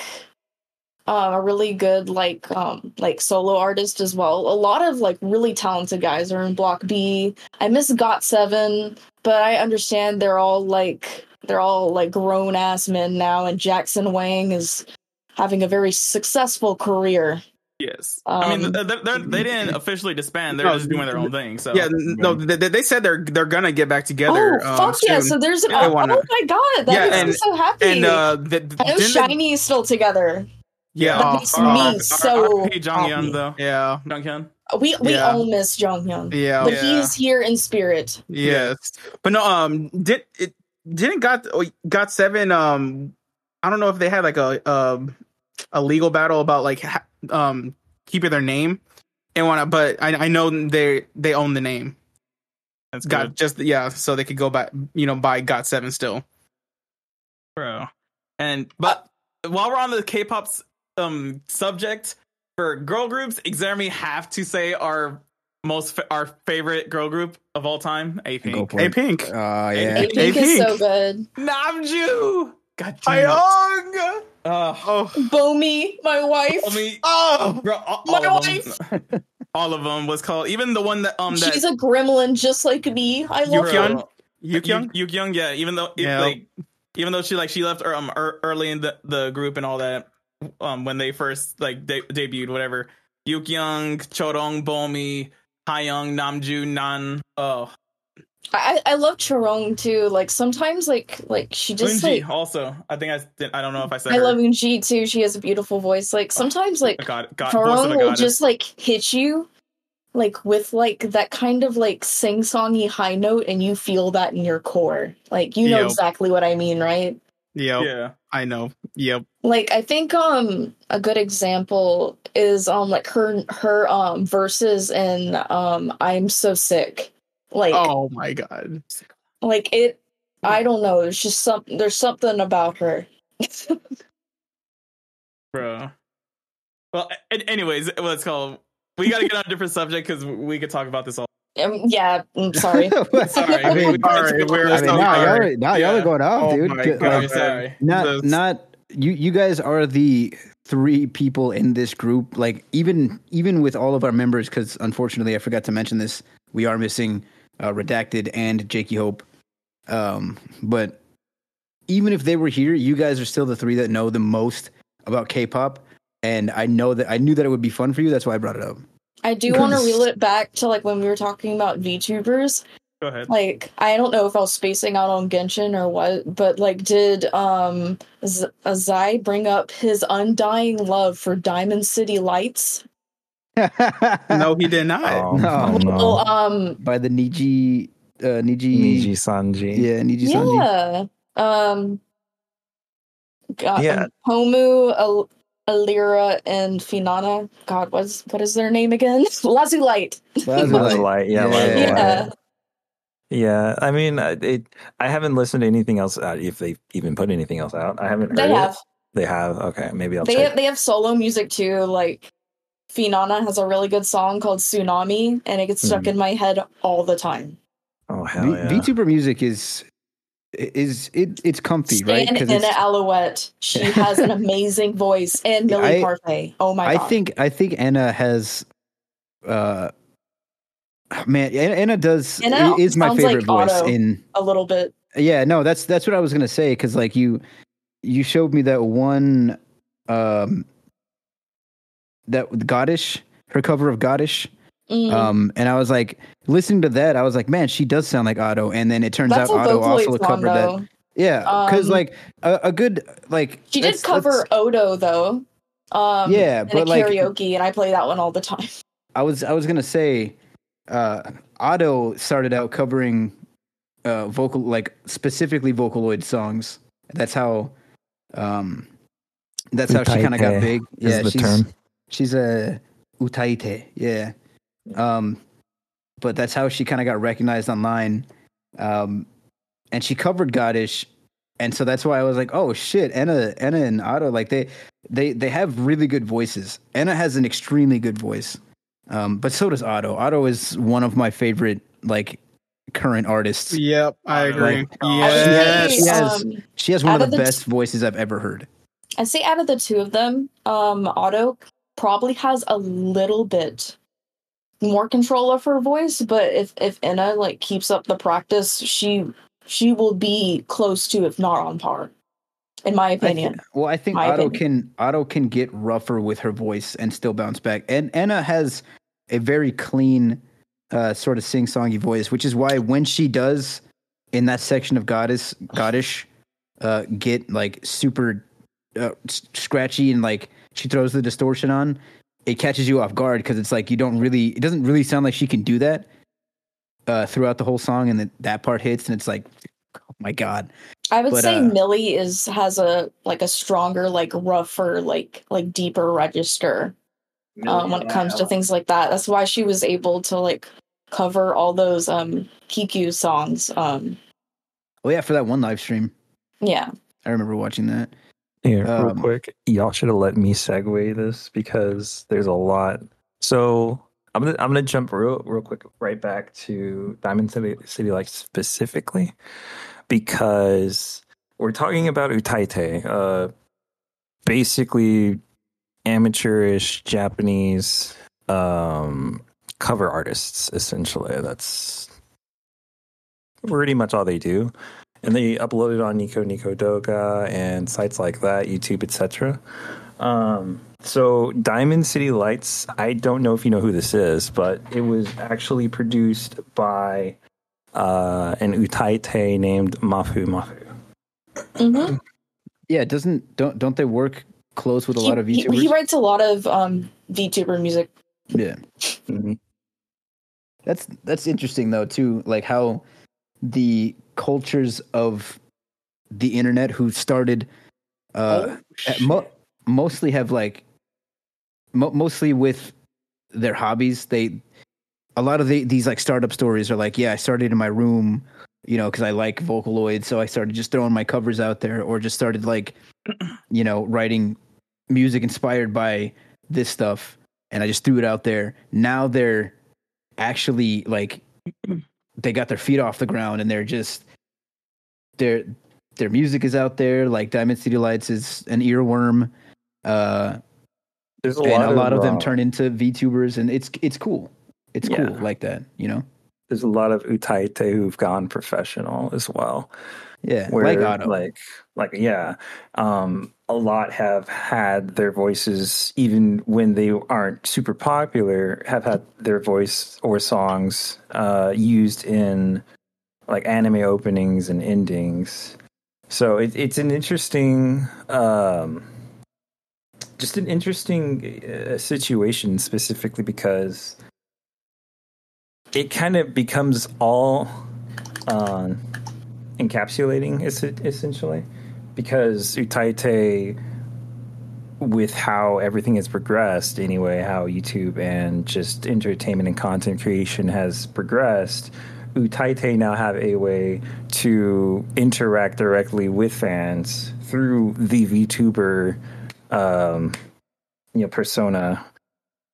uh, a really good like um like solo artist as well. A lot of like really talented guys are in Block B. I miss Got Seven, but I understand they're all like they're all like grown ass men now, and Jackson Wang is having a very successful career. Yes. I mean, Um, they're, they're, they didn't officially disband. They're No, just doing their own thing. So Yeah, no, they, they said they're they're gonna get back together. oh um, fuck yeah! So there's an Yeah, oh, why oh my god, that Yeah, makes me so happy. and uh, the, the, I know SHINee is still together. yeah, That oh, makes oh, me so Hey, Jong Hyun though. yeah, Jong Hyun. We we Yeah. all miss Jong Hyun, yeah, but Yeah. he's here in spirit. yes. But no, um, did it didn't got oh, got seven? Um, I don't know if they had like a um a legal battle about like ha- um keeping their name and wanna, but I I know they they own the name. That's Got good, just yeah, so they could go back, you know, buy got seven still. bro. And but while we're on the K-pop um subject for girl groups, Exami have to say our most fa- our favorite girl group of all time, Apink. A Pink. Uh, yeah. think Hey, is so good. Namju. God damn it. Hyung. Uh, Oh, Bomi, my wife. I mean, oh, bro, all, My all of them, all of them was called. Even the one that um that She's a gremlin just like me. I love Bro, her. Yukyung? Yukyung? Yukyung, Yukyung, yeah. Even though, it, Yeah. like, even though she like she left um early in the, the group and all that, um when they first like de- debuted, whatever. Yukyung, Chorong, Bomi, Hayoung, Namju, Nan. Oh, I I love Chorong too. Like sometimes like like she just Eunji like also. I think I did, I don't know if I said. I her. love Eunji too. She has a beautiful voice. Like sometimes like God, God, voice of Chorong will just like hit you like with like that kind of like sing-songy high note and you feel that in your core. Like you know Yep. exactly what I mean, right? Yep, yeah. I know. Yep. like i think um a good example is um like her her um verses in um i'm so sick like Oh my god. like it i don't know there's just some there's something about her bro. Well, a- anyways, let's call. We got to get on a different subject because we could talk about this all. Um, yeah, I'm sorry. Sorry, I mean, we sorry, we're I mean, so now, y'all are, now y'all are going off, Oh dude. my God. like, sorry. not This- not you you guys are the three people in this group like even even with all of our members because unfortunately i forgot to mention this we are missing uh, redacted and jakey hope um but even if they were here you guys are still the three that know the most about k-pop and i know that i knew that it would be fun for you that's why i brought it up I do want to reel it back to like when we were talking about VTubers. Go ahead. Like, I don't know if I was spacing out on Genshin or what, but like, did um Z- Zai bring up his undying love for Diamond City Lights? No, he did not. Oh, No. no. Well, um, by the niji uh niji, Niji Sanji. yeah niji sanji yeah, um, God, Yeah. Pomu, Al- Elira, and Finana. God, what's what is their name again? Lazu Light. Lazu Light. Light. Light, yeah, Yeah. Light, Yeah. Yeah, I mean, I- it. I haven't listened to anything else out. If they even put anything else out, I haven't heard They it. have. They have. Okay, maybe I'll they check. have, they have solo music too. Like Finana has a really good song called Tsunami, and it gets stuck Mhm. in my head all the time. oh hell V- yeah! VTuber music is is it it's comfy, right? Because Enna Alouette, she has an amazing voice, and Millie I- Parfait. Oh my I god! think I think Enna has uh man Enna, Enna does Enna is my favorite like voice in a little bit. yeah no that's that's what I was gonna say because like you you showed me that one um that with God-ish her cover of God-ish Mm. um and I was like listening to that I was like man she does sound like Ado and then it turns That's out Ado also song, covered that yeah because Um, like a, a good like She did cover that's- Ado though. Um, Yeah, in but, a like- karaoke, and I play that one all the time. I was I was gonna say, uh, Ado started out covering uh, vocal like specifically Vocaloid songs. That's how, um, that's how she kind of got big. is Yeah, the she's term. She's a utaite. Yeah, um, but that's how she kind of got recognized online. Um, and she covered God-ish, and so that's why I was like, oh shit, Enna, Enna and Ado, like they they they have really good voices. Enna has an extremely good voice. Um, but so does Ado. Ado is one of my favorite like current artists. Yep, I agree. Like, I would say, yes. She has- um, She has one of of the the best voices I've ever heard. I'd say out of the two of them, um, Ado probably has a little bit more control of her voice, but if if Enna like keeps up the practice, she she will be close to, if not on par, in my I thi- opinion. well, I think My Ado opinion. can Ado can get rougher with her voice and still bounce back. And Enna has a very clean uh, sort of sing songy voice, which is why when she does in that section of Goddess God-ish uh, get like super uh, scratchy and like she throws the distortion on, it catches you off guard because it's like you don't really it doesn't really sound like she can do that uh, throughout the whole song, and then that part hits and it's like, oh my god. I would But, say uh, Millie is has a like a stronger, like rougher, like like deeper register um, when it comes to things like that. That's why she was able to like cover all those um Kiku songs. Um, Oh yeah, for that one live stream, yeah, I remember watching that. Real Um, quick, y'all should have let me segue this because there's a lot. So I'm gonna I'm gonna jump real real quick right back to Diamond City City Lights specifically because we're talking about Utaite, uh, basically amateurish Japanese um, cover artists. Essentially, that's pretty much all they do and they upload it on Nico Nico Doga and sites like that, YouTube, etc. Um, so Diamond City Lights, I don't know if you know who this is, but it was actually produced by uh, an Utaite named Mafumafu. hmm Yeah, doesn't don't don't they work close with a he, lot of he, VTubers? he writes a lot of um VTuber music. yeah, Mhm. that's that's interesting though too. Like how the cultures of the internet who started uh at mo- mostly have like mo- mostly with their hobbies. They a lot of the, these like startup stories are like yeah i started in my room you know because i like vocaloid so i started just throwing my covers out there or just started like you know writing music inspired by this stuff and i just threw it out there. Now they're actually like they got their feet off the ground and they're just their their music is out there. Like Diamond City Lights is an earworm. Uh, There's a and lot, a lot of, them uh, turn into VTubers, and it's it's cool. It's Yeah. cool like that, you know. There's a lot of utaite who've gone professional as well. Yeah, where like Ado. like like yeah um a lot have had their voices even when they aren't super popular have had their voice or songs uh used in like anime openings and endings. So it, it's an interesting um just an interesting uh, situation specifically because it kind of becomes all um encapsulating es- essentially because utaite with how everything has progressed anyway how youtube and just entertainment and content creation has progressed utaite now have a way to interact directly with fans through the vtuber um, you know persona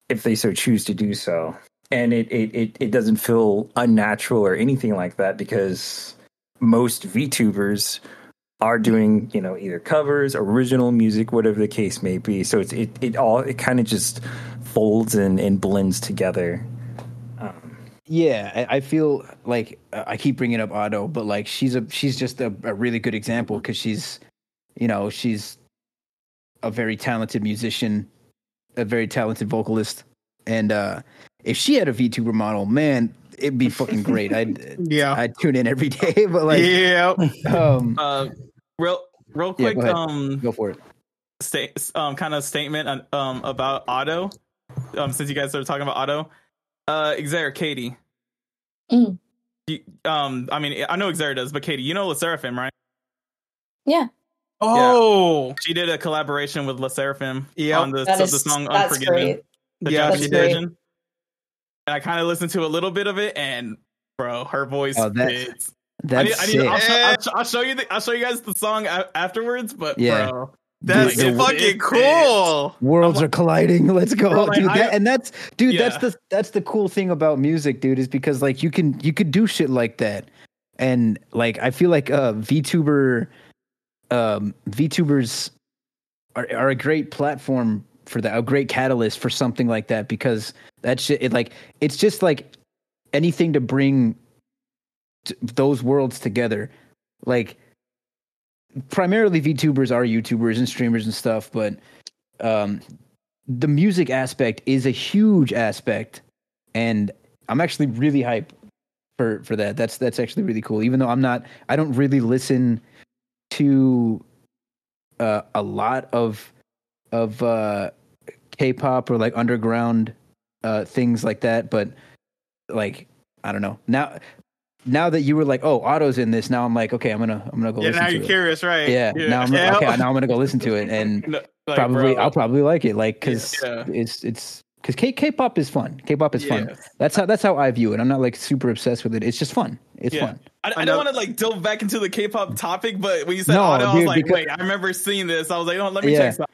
if they so choose to do so and it, it, it, it doesn't feel unnatural or anything like that because most VTubers are doing, you know, either covers, original music, whatever the case may be. So it's it, it all it kind of just folds and, and blends together. Yeah, I, I feel like uh, I keep bringing up Ado, but like she's a she's just a, a really good example because she's, you know, she's a very talented musician, a very talented vocalist, and uh if she had a VTuber model, man, it'd be fucking great. I'd Yeah. I'd tune in every day, but like, yeah. um, Uh, real, real Yeah, quick. go um, go for it. state um kind of statement on, um about Ado. Um, since you guys are talking about Ado, uh, Xavier, Katie. Mm. You, um, I mean, I know Xavier does, but Katie, you know LE SSERAFIM, right? Yeah, Oh. She did a collaboration with LE SSERAFIM Yep. on the, so is the song that's Unforgiven, the Yeah, Japanese she did. version. And I kind of listened to a little bit of it, and bro, her voice Oh, that- fits. I That's need, I need, I'll, show, I'll, show, I'll show you. The, I'll show you guys the song a- afterwards. But Yeah. bro, That's Dude, it- fucking it- cool. Worlds are colliding. Let's go, Bro, like, dude. I- That, and that's dude. Yeah. That's the that's the cool thing about music, dude. Is because like you can you could do shit like that, and like I feel like uh VTuber, um VTubers are are a great platform for that, a great catalyst for something like that because that shit. It like it's just like anything to bring t- those worlds together, like primarily VTubers are YouTubers and streamers and stuff, but um, the music aspect is a huge aspect, and I'm actually really hyped for for that. That's that's actually really cool. Even though I'm not, I don't really listen to uh, a lot of of uh, K-pop or like underground uh, things like that, but like I don't know now. Now that you were like, "Oh, Ado's in this," now I'm like, "Okay, I'm gonna, I'm gonna go." Yeah, listen now to you're it. curious, right? Yeah, Yeah. now I'm Yeah. okay. Now I'm gonna go listen to it, and No, like, probably bro, I'll probably like it, like because Yeah. it's it's because K K-pop is fun. K-pop is fun. That's how that's how I view it. I'm not like super obsessed with it. It's just fun. It's Yeah. fun. I, I don't want to like delve back into the K-pop topic, but when you said No, Ado, I was like, because- wait, I remember seeing this. I was like, oh, let me Yeah. check. Some.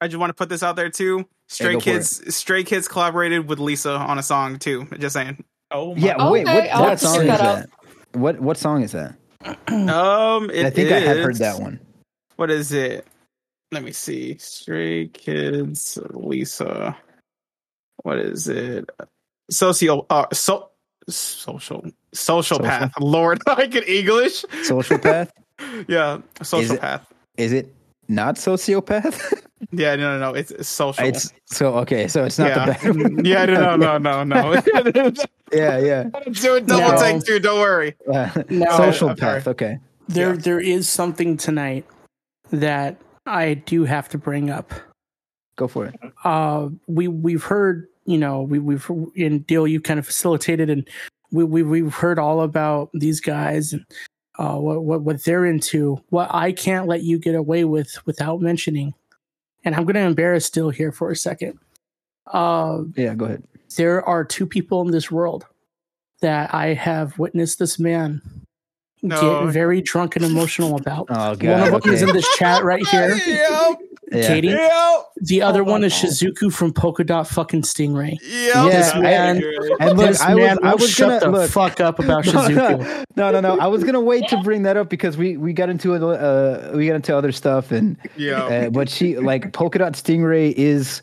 I just want to put this out there too. Stray go Kids, Stray Kids collaborated with Lisa on a song too. Just saying. Oh, my Yeah. Okay, wait. What, I'll what have song is that? What what song is that? Um, it I think I have heard that one. What is it? Let me see. Stray Kids, Lisa. What is it? Socio, uh, so, social, social path. Lord, I can English. Social Path. Yeah, social it- path. is it not sociopath? Yeah, no, no, no. It's, it's social. it's so okay. So it's not yeah, the bad yeah, no, no, no, no, no. yeah, yeah. Do a double No. take too. Don't worry. Uh, No. social I'm. Path. Okay. There, Yeah. there is something tonight that I do have to bring up. Go for it. Uh, we we've heard, you know, we we've in deal you kind of facilitated, and we we we've heard all about these guys and uh, what what what they're into. What I can't let you get away with without mentioning, and I'm going to embarrass Still here for a second. Uh, Yeah. Go ahead. there are two people in this world that I have witnessed this man No. get very drunk and emotional about. Oh One god. of them is in this chat right here. Yeah. Yeah. Katie, Yo, the other one is Oh. Shizuku from Polka Dot fucking Stingray. yo. Yeah, This I- man, And look, this I man was, I will was shut gonna the look. fuck up about No, Shizuku. no, no, no. I was gonna wait to bring that up because we we got into it. Uh, we got into other stuff, and Yo. uh, but she like Polka Dot Stingray is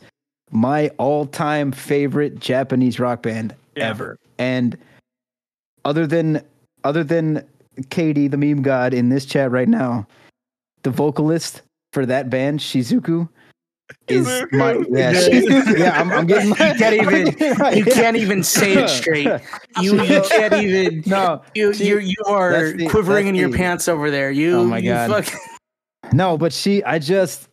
my all-time favorite Japanese rock band Yeah. ever. And other than other than Katie, the meme god in this chat right now, the vocalist for that band, Shizuku, is my yeah, Shizuku, yeah. I'm, I'm getting my, You can't even- I'm getting You can't even say it straight. You you can't even. no, You you you are the- quivering in your the- pants over there. You. Oh my God. fuck- No, but she, I just,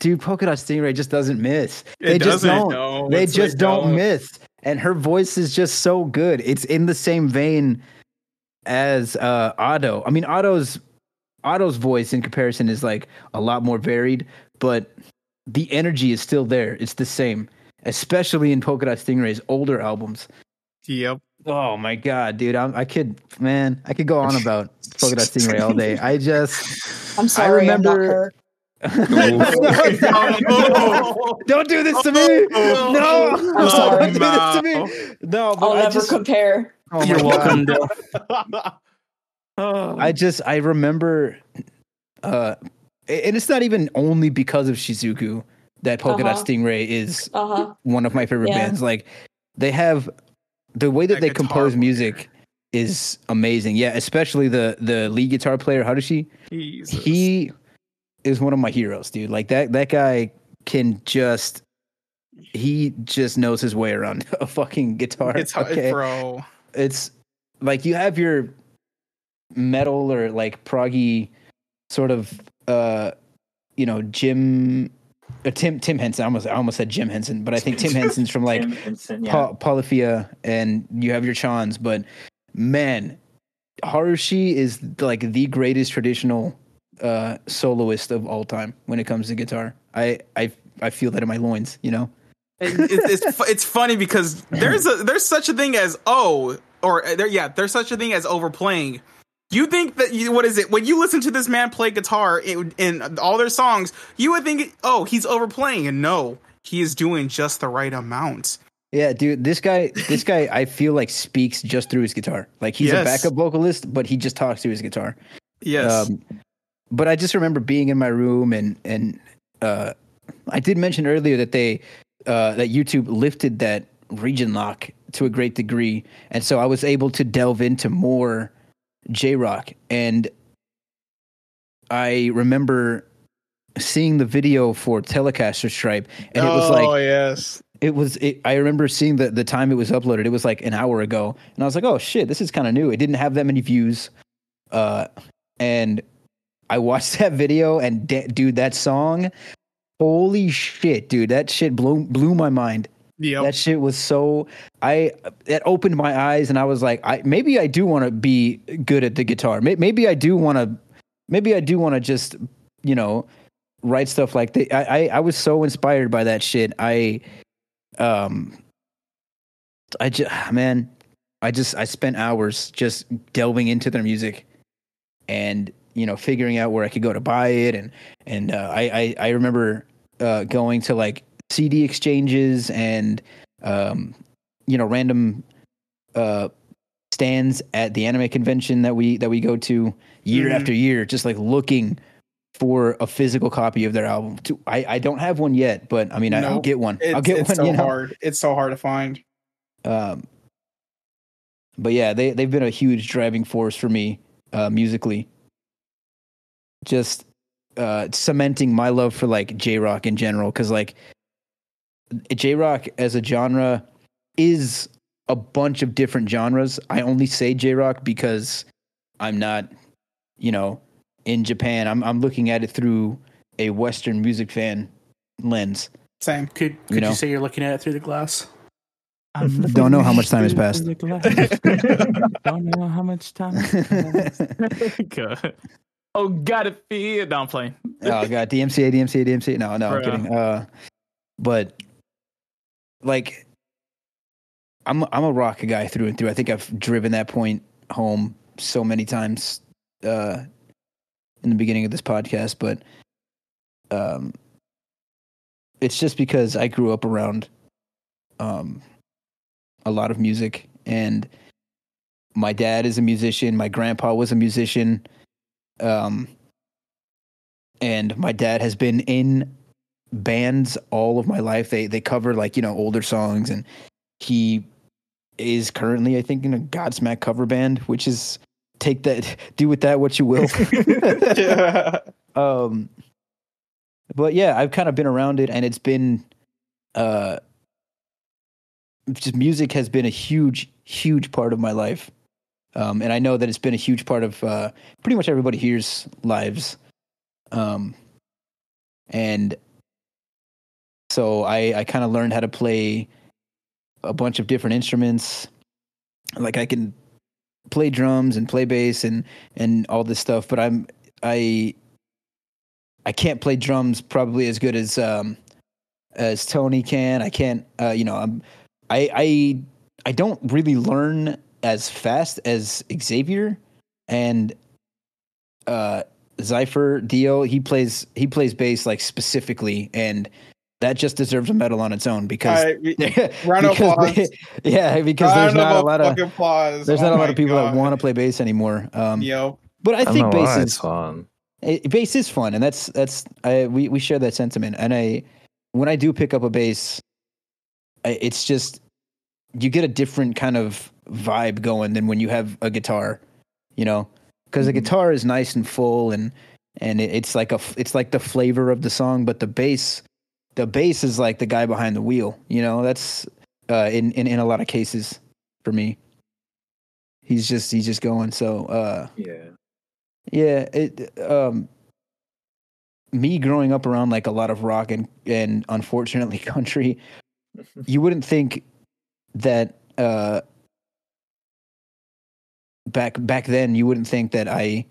dude, Polka Dot Stingray just doesn't miss. It they just don't. no, they just like, don't no. miss. And her voice is just so good. It's in the same vein as uh Ado. I mean, Ado's Ado's voice in comparison is like a lot more varied, but the energy is still there. It's the same, especially in Polka Dot Stingray's older albums. Yep. Oh my god, dude! I'm, I could, man, I could go on about Polka Dot Stingray all day. I just, I'm sorry, I'm not remember- her. Don't do this to me. No, I'm sorry. don't do this to me. No, but I'll I never just, compare. oh You're God. welcome. Dill. I just, I remember, uh, and it's not even only because of Shizuku that Polka Dot Uh-huh. Stingray is Uh huh. one of my favorite Yeah. bands. Like, they have the way that That they guitar compose player. music is amazing. Yeah, especially the the lead guitar player. How does she? Jesus. he is one of my heroes, dude. Like that that guy can just he just knows his way around a fucking guitar. it's hard, okay? bro. It's like you have your metal or like proggy sort of uh you know Jim uh, Tim Tim Henson. I almost I almost said Jim Henson, but I think Tim Henson's from like Tim Henson, yeah. Pa- Polyphia and you have your Chons, but man, Harushi is like the greatest traditional uh soloist of all time when it comes to guitar. I I I feel that in my loins, you know. It- it's, it's it's funny because there's a there's such a thing as oh or uh, there yeah there's such a thing as overplaying. You think that you what is it when you listen to this man play guitar in, in all their songs, you would think oh he's overplaying and no he is doing just the right amount. Yeah, dude, this guy this guy I feel like speaks just through his guitar. Like he's a backup vocalist, but he just talks through his guitar. Yes, Um, but I just remember being in my room and and uh, I did mention earlier that they uh, that YouTube lifted that region lock to a great degree, and so I was able to delve into more J rock. And I remember seeing the video for Telecaster Stripe, and it was like Oh, yes, it was it, i remember seeing the the time it was uploaded. It was like an hour ago and i was like oh shit this is kind of new. It didn't have that many views. Uh and i watched that video and da- dude that song holy shit dude that shit blew blew my mind. Yeah, that shit was so i it opened my eyes and i was like i maybe i do want to be good at the guitar. Maybe i do want to maybe i do want to just you know write stuff like that I, I i was so inspired by that shit. I um i just man i just i spent hours just delving into their music and you know figuring out where i could go to buy it. And and uh, I, I i remember uh going to like cd exchanges and um you know random uh stands at the anime convention that we that we go to year Mhm. after year just like looking for a physical copy of their album to, I, I don't have one yet but i mean I, i'll get one i'll get it's one so you know hard. It's so hard to find. um, but yeah, they they've been a huge driving force for me uh, musically. Just uh, cementing my love for like J rock in general, because like J rock as a genre is a bunch of different genres. I only say J rock because I'm not, you know, in Japan. I'm I'm looking at it through a Western music fan lens. Same. Could could you, know. say you're looking at it through the glass? I Don't know how much time has passed. Don't know how much time. Good. Oh, gotta feel. No, I'm playing. oh god, DMCA, DMCA, DMCA. No, no, I'm Bruh. kidding. Uh, but like, I'm I'm a rock guy through and through. I think I've driven that point home so many times uh, in the beginning of this podcast. But um, it's just because I grew up around um a lot of music and my dad is a musician, my grandpa was a musician. Um and my dad has been in bands all of my life. They they cover like, you know, older songs and he is currently I think in a Godsmack cover band, which is take that do with that what you will. yeah. um but yeah i've kind of been around it and it's been uh just music has been a huge huge part of my life um and i know that it's been a huge part of uh pretty much everybody here's lives um and so i i kind of learned how to play a bunch of different instruments like i can play drums and play bass and and all this stuff but i'm i I can't play drums probably as good as um, as Tony can. I can't, uh, you know, I'm, I I I don't really learn as fast as Xavier and uh, Zypher Dio. He plays he plays bass like specifically, and that just deserves a medal on its own because All right, round because applause. they- yeah, because there's Round not a lot of applause. there's Oh not a lot of people that want to play bass anymore. Um, Yo, but I I think know bass is fun. it, bass is fun, and that's that's I we we share that sentiment. And I when I do pick up a bass, I, it's just you get a different kind of vibe going than when you have a guitar, you know, because the Mhm. guitar is nice and full and and it, it's like a f- it's like the flavor of the song, but the bass the bass is like the guy behind the wheel, you know. That's uh, in in in a lot of cases for me. He's just he's just going so. uh Yeah. yeah, it um me growing up around like a lot of rock and and unfortunately country, you wouldn't think that uh back back then you wouldn't think that I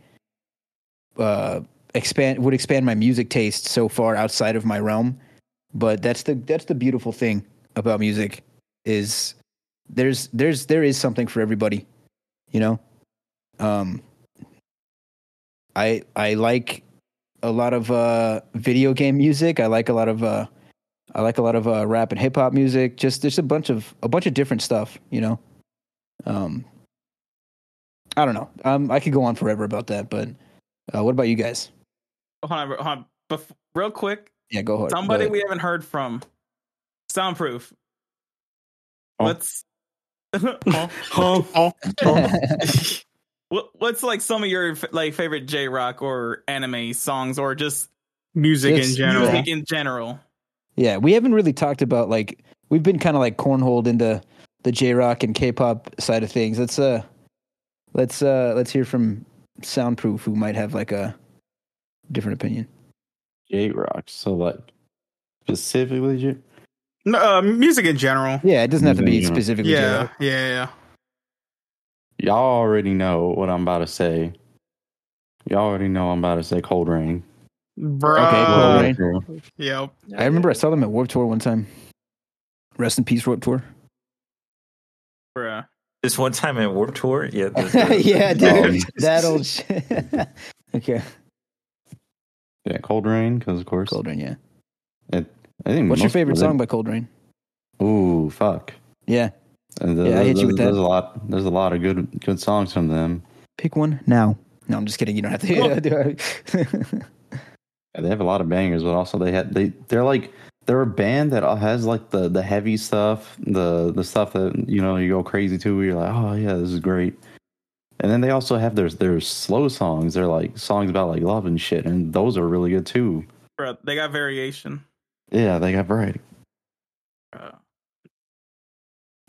uh expand would expand my music taste so far outside of my realm. But that's the that's the beautiful thing about music is there's there's there is something for everybody, you know? Um I I like a lot of uh, video game music. I like a lot of uh, I like a lot of uh, rap and hip hop music. Just there's a bunch of a bunch of different stuff, you know. Um, I don't know. Um, I could go on forever about that, but uh, what about you guys? Hold on, hold on. Bef- real quick, Yeah, go ahead. somebody Go we haven't heard from. Soundproof. Oh. What's Huh? oh, ahead. what, what's like some of your like favorite J rock or anime songs or just music It's in general. music in general? yeah, we haven't really talked about like we've been kind of like cornholed into the J rock and K pop side of things. Let's uh, let's uh, let's hear from Soundproof, who might have like a different opinion. J rock. So like specifically J No, uh, music in general. Yeah, it doesn't have to be Yeah. specifically J Yeah, rock. yeah, yeah. Y'all already know what I'm about to say. Y'all already know I'm about to say cold rain. Bro. Okay, Cold Rain. girl. Yep. I remember I saw them at Warp Tour one time. Rest in peace, Warp Tour. Bruh. This one time at Warp Tour, yeah. this- yeah, dude, that old shit. okay, Yeah, cold rain because of course. Cold Rain. Yeah. It, I think What's your favorite song by Cold Rain? Ooh, fuck. Yeah, uh, And Yeah, I hit you with that. there's a lot. There's a lot of good good songs from them. pick one now. No, I'm just kidding. You don't have to. Oh. do it. Yeah, they have a lot of bangers, but also they had they they're like they're a band that has like the the heavy stuff, the the stuff that you know you go crazy to. Where you're like, oh yeah, this is great. And then they also have their their slow songs. They're like songs about like love and shit, and those are really good too. Bruh, they got variation. Yeah, they got variety. Bruh.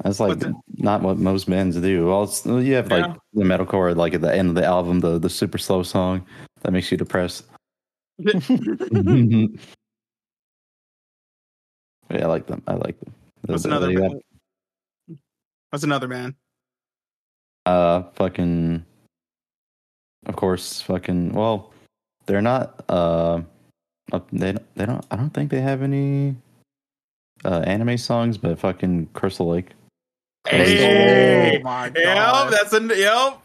That's like the- not what most bands do. Well, it's, you have like Yeah. the metalcore, like at the end of the album, the the super slow song that makes you depressed. yeah, I like them. I like them. They- another they band? Another band? Uh, fucking. Of course, fucking. Well, they're not. Uh, they don't- they don't. I don't think they have any. Uh, anime songs, but fucking Crystal Lake. Hey! Oh my god! Yep, god. that's a yep.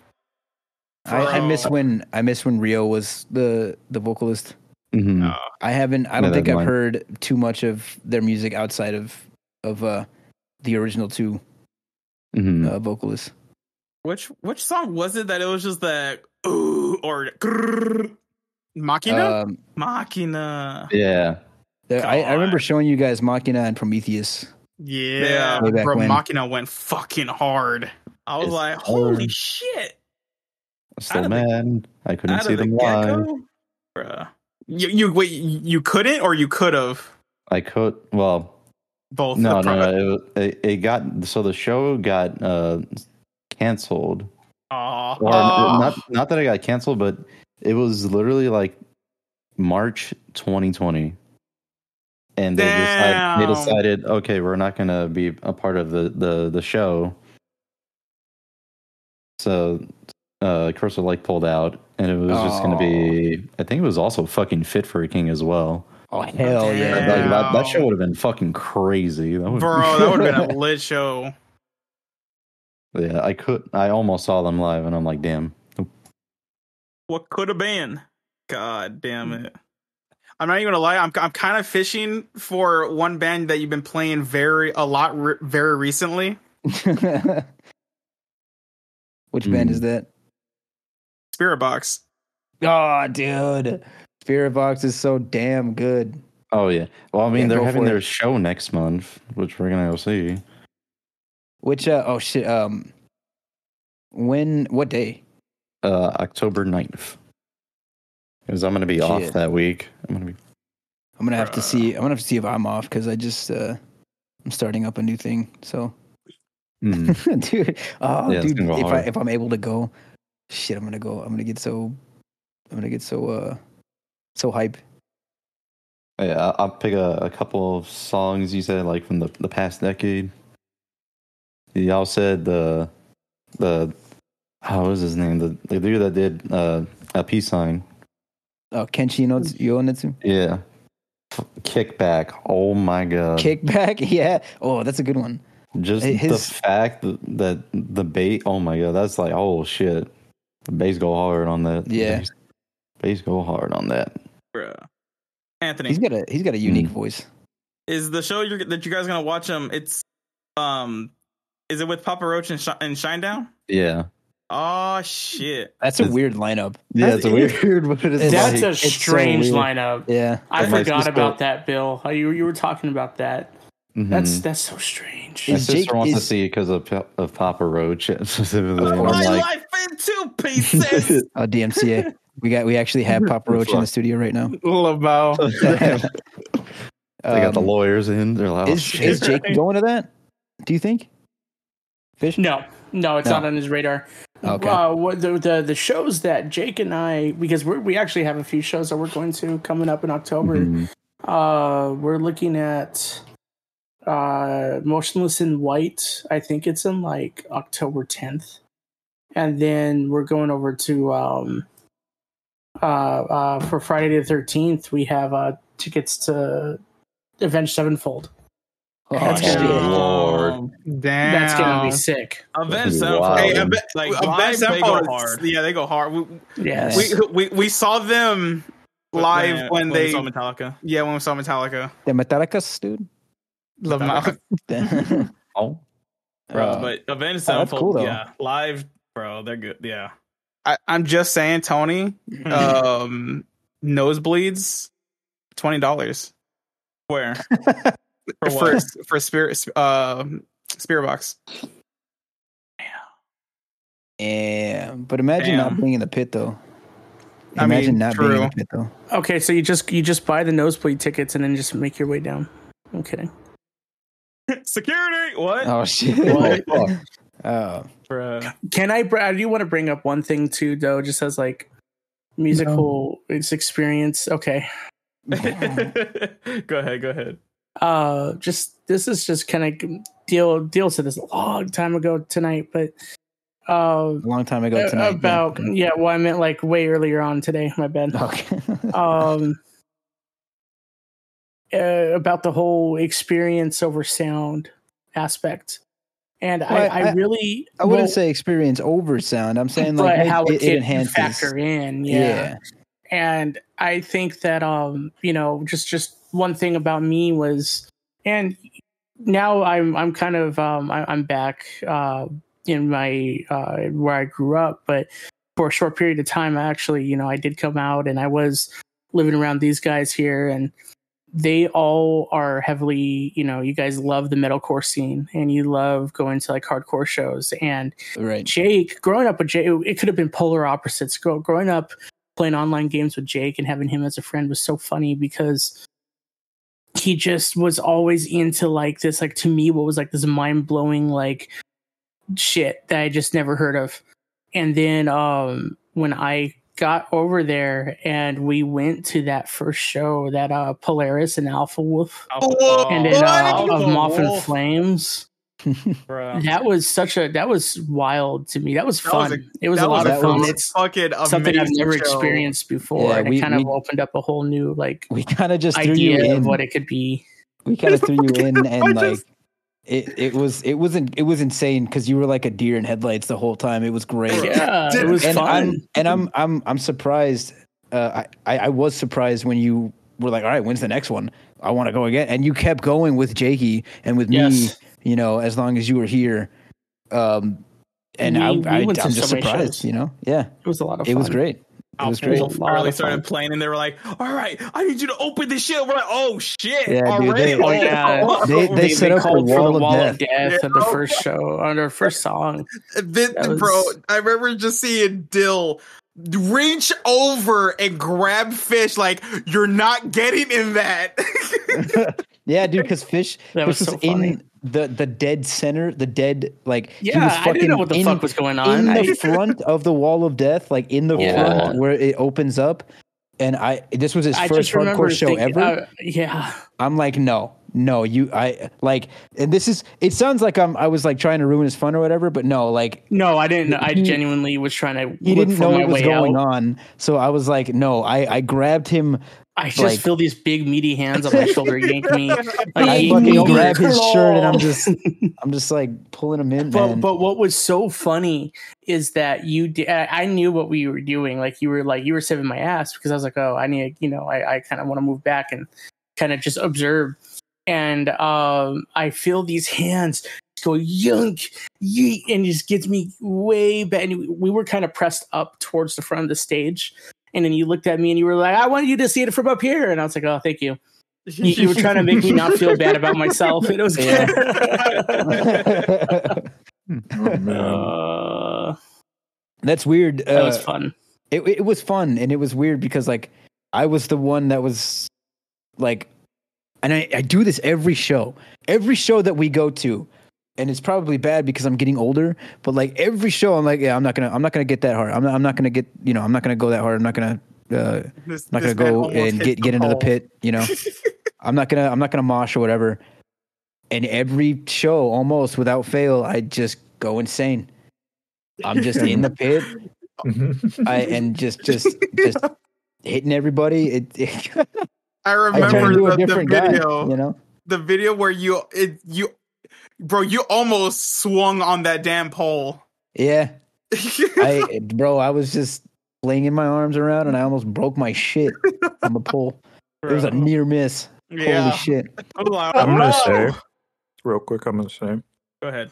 I, I miss when I miss when Ryo was the the vocalist. Mhm. No. I haven't. I don't think I've mine. heard too much of their music outside of of uh the original two Mhm. uh, vocalists. Which which song was it that it was just that ooh or grrr, Machina. Um, machina? Yeah. the- I, I remember showing you guys Machina and Prometheus. yeah, Way bro. when. Machina went fucking hard. I was It's like, holy hard. shit! Still Out of the- I couldn't see the them get live. bruh. You, you wait. You couldn't, or you could have I could. Well, both. no, no, no. It, it, it got so the show got uh canceled. Aw. Or Oh. not not that I got canceled, but it was literally like March 2020. And they decided, they decided, okay, we're not going to be a part of the, the, the show. So uh Crystal Lake pulled out, and it was just going to be. I think it was also fucking Fit for a King as well. Oh hell Like, yeah! Damn. that, that show would have been fucking crazy. That would, bro, that would have been a lit show. Yeah, I could. I almost saw them live, and I'm like, damn. What could have been? God damn it! I'm not even gonna lie. I'm I'm kind of fishing for one band that you've been playing very a lot re- very recently. Which band Hmm. is that? Spiritbox. Oh, dude, Spiritbox is so damn good. Oh yeah. Well, I mean, Yeah, they're having their it. show next month, which we're gonna go see. Which uh oh shit um when what day? Uh, October 9th. Because I'm gonna be off that week. I'm gonna be. I'm gonna have to see. I'm gonna have to see if I'm off because I just uh I'm starting up a new thing. So, Mm. dude, oh Yeah, dude, gonna go if I if I'm able to go, shit, I'm gonna go. I'm gonna get so, I'm gonna get so uh so hype. Yeah, I'll- I'll pick a, a couple of songs you said like from the, the past decade. Y'all said the the how was his name? The the dude that did uh, a peace sign. Oh, Kenshi no Yonezu. Yeah. F- Kickback. Oh my god. Kickback, yeah. Oh, that's a good one. Just Hey, the fact that, that the bait. Oh my god, that's like oh shit. The bass go hard on that. Yeah. Bass, bass go hard on that. Bruh. Anthony, He's got a he's got a unique Mm. voice. is the show you're, that you guys gonna watch? Um, it's um, is it with Papa Roach and, Sh- and Shinedown? Yeah. Oh shit! That's a It's- weird lineup. Yeah, it's a weird, but it's It's- That's like, a it's so strange weird. lineup. Yeah. I But my forgot sister- about that, Bill. How you you were talking about that. mhm. That's that's so strange. My Is sister Jake- wants to is- see it because of, Pa- of Papa Roach specifically. Of and course. I'm My like, life in two pieces. Oh, DMCA. We got we actually have Papa Roach in the studio right now. Labo. they got the Um, lawyers in. They're like, oh, Is shit. is Jake going to that? Do you think? Fish? No, no, it's No. not on his radar. Okay. Uh, the, the the shows that Jake and I, because we we actually have a few shows that we're going to coming up in October. Mhm. Uh, we're looking at uh, Motionless in White. I think it's in like October 10th, and then we're going over to um, uh, uh, for Friday the 13th. We have uh, tickets to Avenged Sevenfold. Oh, That's gonna be- Lord. Damn. That's gonna be sick. Avenged Wow. Sevenfold. Hey, Hey, like Avenged live, they go Sevenfold, hard. Yeah, they go hard. We, Yes. we, we we saw them live when, we they saw Metallica. yeah when we saw Metallica. The Metallicas, dude. Love Metallica. oh, Oh, Bro, but Avenged oh, that's Sevenfold, cool, yeah, live, bro, they're good. Yeah, I, I'm just saying, Tony. Um, nosebleeds, twenty dollars where for for what? for spirit uh spiritbox. yeah, but imagine not being in the pit though. I Imagine mean, not being in true. the pit though. Okay, so you just you just buy the nosebleed tickets and then just make your way down. I'm kidding. security. What, Oh shit! What? Oh, bro? Can I? br- I do want to bring up one thing too, though, just as like musical it's experience. Okay, go ahead, go ahead. Uh, just this is just kind of deal deal to this a long time ago tonight, but uh, a long time ago tonight. about yeah, well, I meant like way earlier on today. My bad. Okay. um uh, about the whole experience over sound aspect and Well, I, I- I really I wouldn't well, say experience over sound. I'm saying like how it, it, enhances. factor in yeah. and I think that um, you know, just just one thing about me was, and now I'm I'm kind of um I, I'm back uh in my uh where I grew up, but for a short period of time, actually, you know, I did come out and I was living around these guys here and they all are heavily, you know, you guys love the metalcore scene and you love going to like hardcore shows. And Right. Jake, growing up with Jake, it could have been polar opposites. Growing up playing online games with Jake and having him as a friend was so funny because he just was always into like this, like to me, what was like this mind blowing like shit that I just never heard of. And then um when I got over there and we went to that first show that uh Polaris and Alpha Wolf Whoa, and then uh, of Moth and Flames. Bruh. That was such a that was wild to me. That was That was fun. a- it was a lot was of fun. It's fucking something I've never show. experienced before, Yeah, and we- it kind of opened up a whole new like We kind of just threw you idea of in. what it could be. we kind of threw you in, I and like it, it was it wasn't it was insane because you were like a deer in headlights the whole time. It was great. Yeah, it was and fun. I'm and I'm I'm I'm surprised. Uh, I I I was surprised when you were like, all right, when's the next one? I want to go again, and you kept going with Jakey and with me. Yes. You know, as long as you were here. Um, and We- I, we I, I'm just surprised. shows. You know, yeah, it was a lot of it was great. It was great. Wolf A lot early of started playing, and they were like, "All right, I need you to open this shit." We're like, "Oh shit!" Yeah, dude, already? they- Oh, yeah. They- they set up the called for wall the of wall death. of death Yeah. at the first show on their first song. Then, That was- bro, I remember just seeing Dill reach over and grab fish like you're not getting in that. yeah, dude, because fish, That fish was was, so funny. in the the dead center, the dead like he was Yeah, I didn't know what the in- fuck was going on. in the front of the wall of death, like in the Yeah. front where it opens up. And I this was his I first just hardcore show thinking, ever. uh, yeah, I'm like, no, no, you I like and this is it sounds like I'm I was like trying to ruin his fun or whatever, but no, like no, I didn't. know. I genuinely was trying to. he look didn't for know my what was going out. on. So I was like, no, I I grabbed him I just like- feel these big meaty hands on my shoulder yank me. Like, I fucking grab his shirt and I'm just I'm just like pulling him in, But man. but what was so funny is that you did. I I knew what we were doing. Like you were like you were saving my ass because I was like, oh, I need you know I I kind of want to move back and kind of just observe. And um, I feel these hands go yunk, yeet, and it just gets me way back. And we were kind of pressed up towards the front of the stage. And then you looked at me and you were like, I want you to see it from up here. And I was like, oh, thank you. You, you were trying to make me not feel bad about myself. And it was Yeah. Oh, man. uh, That's weird. that was Uh, fun. it it was fun and it was weird because like I was the one that was like and I, I do this every show. Every show that we go to, and it's probably bad because I'm getting older, but like every show I'm like, yeah, I'm not gonna I'm not gonna get that hard. I'm not I'm not gonna get you know, I'm not gonna go that hard. I'm not gonna uh This- not gonna go and get get into the pit, you know. I'm not gonna I'm not gonna mosh or whatever. And every show, almost without fail, I just go insane. I'm just in the pit, I and just just just hitting everybody. It, it I I remember turn into a the, the different guy, video. you know. The video where you it you bro, you almost swung on that damn pole. Yeah, I bro, I was just flinging my arms around and I almost broke my shit on the pole. It was a near miss. yeah. Holy shit! I'm I'm gonna say, real quick, I'm gonna say, Go ahead.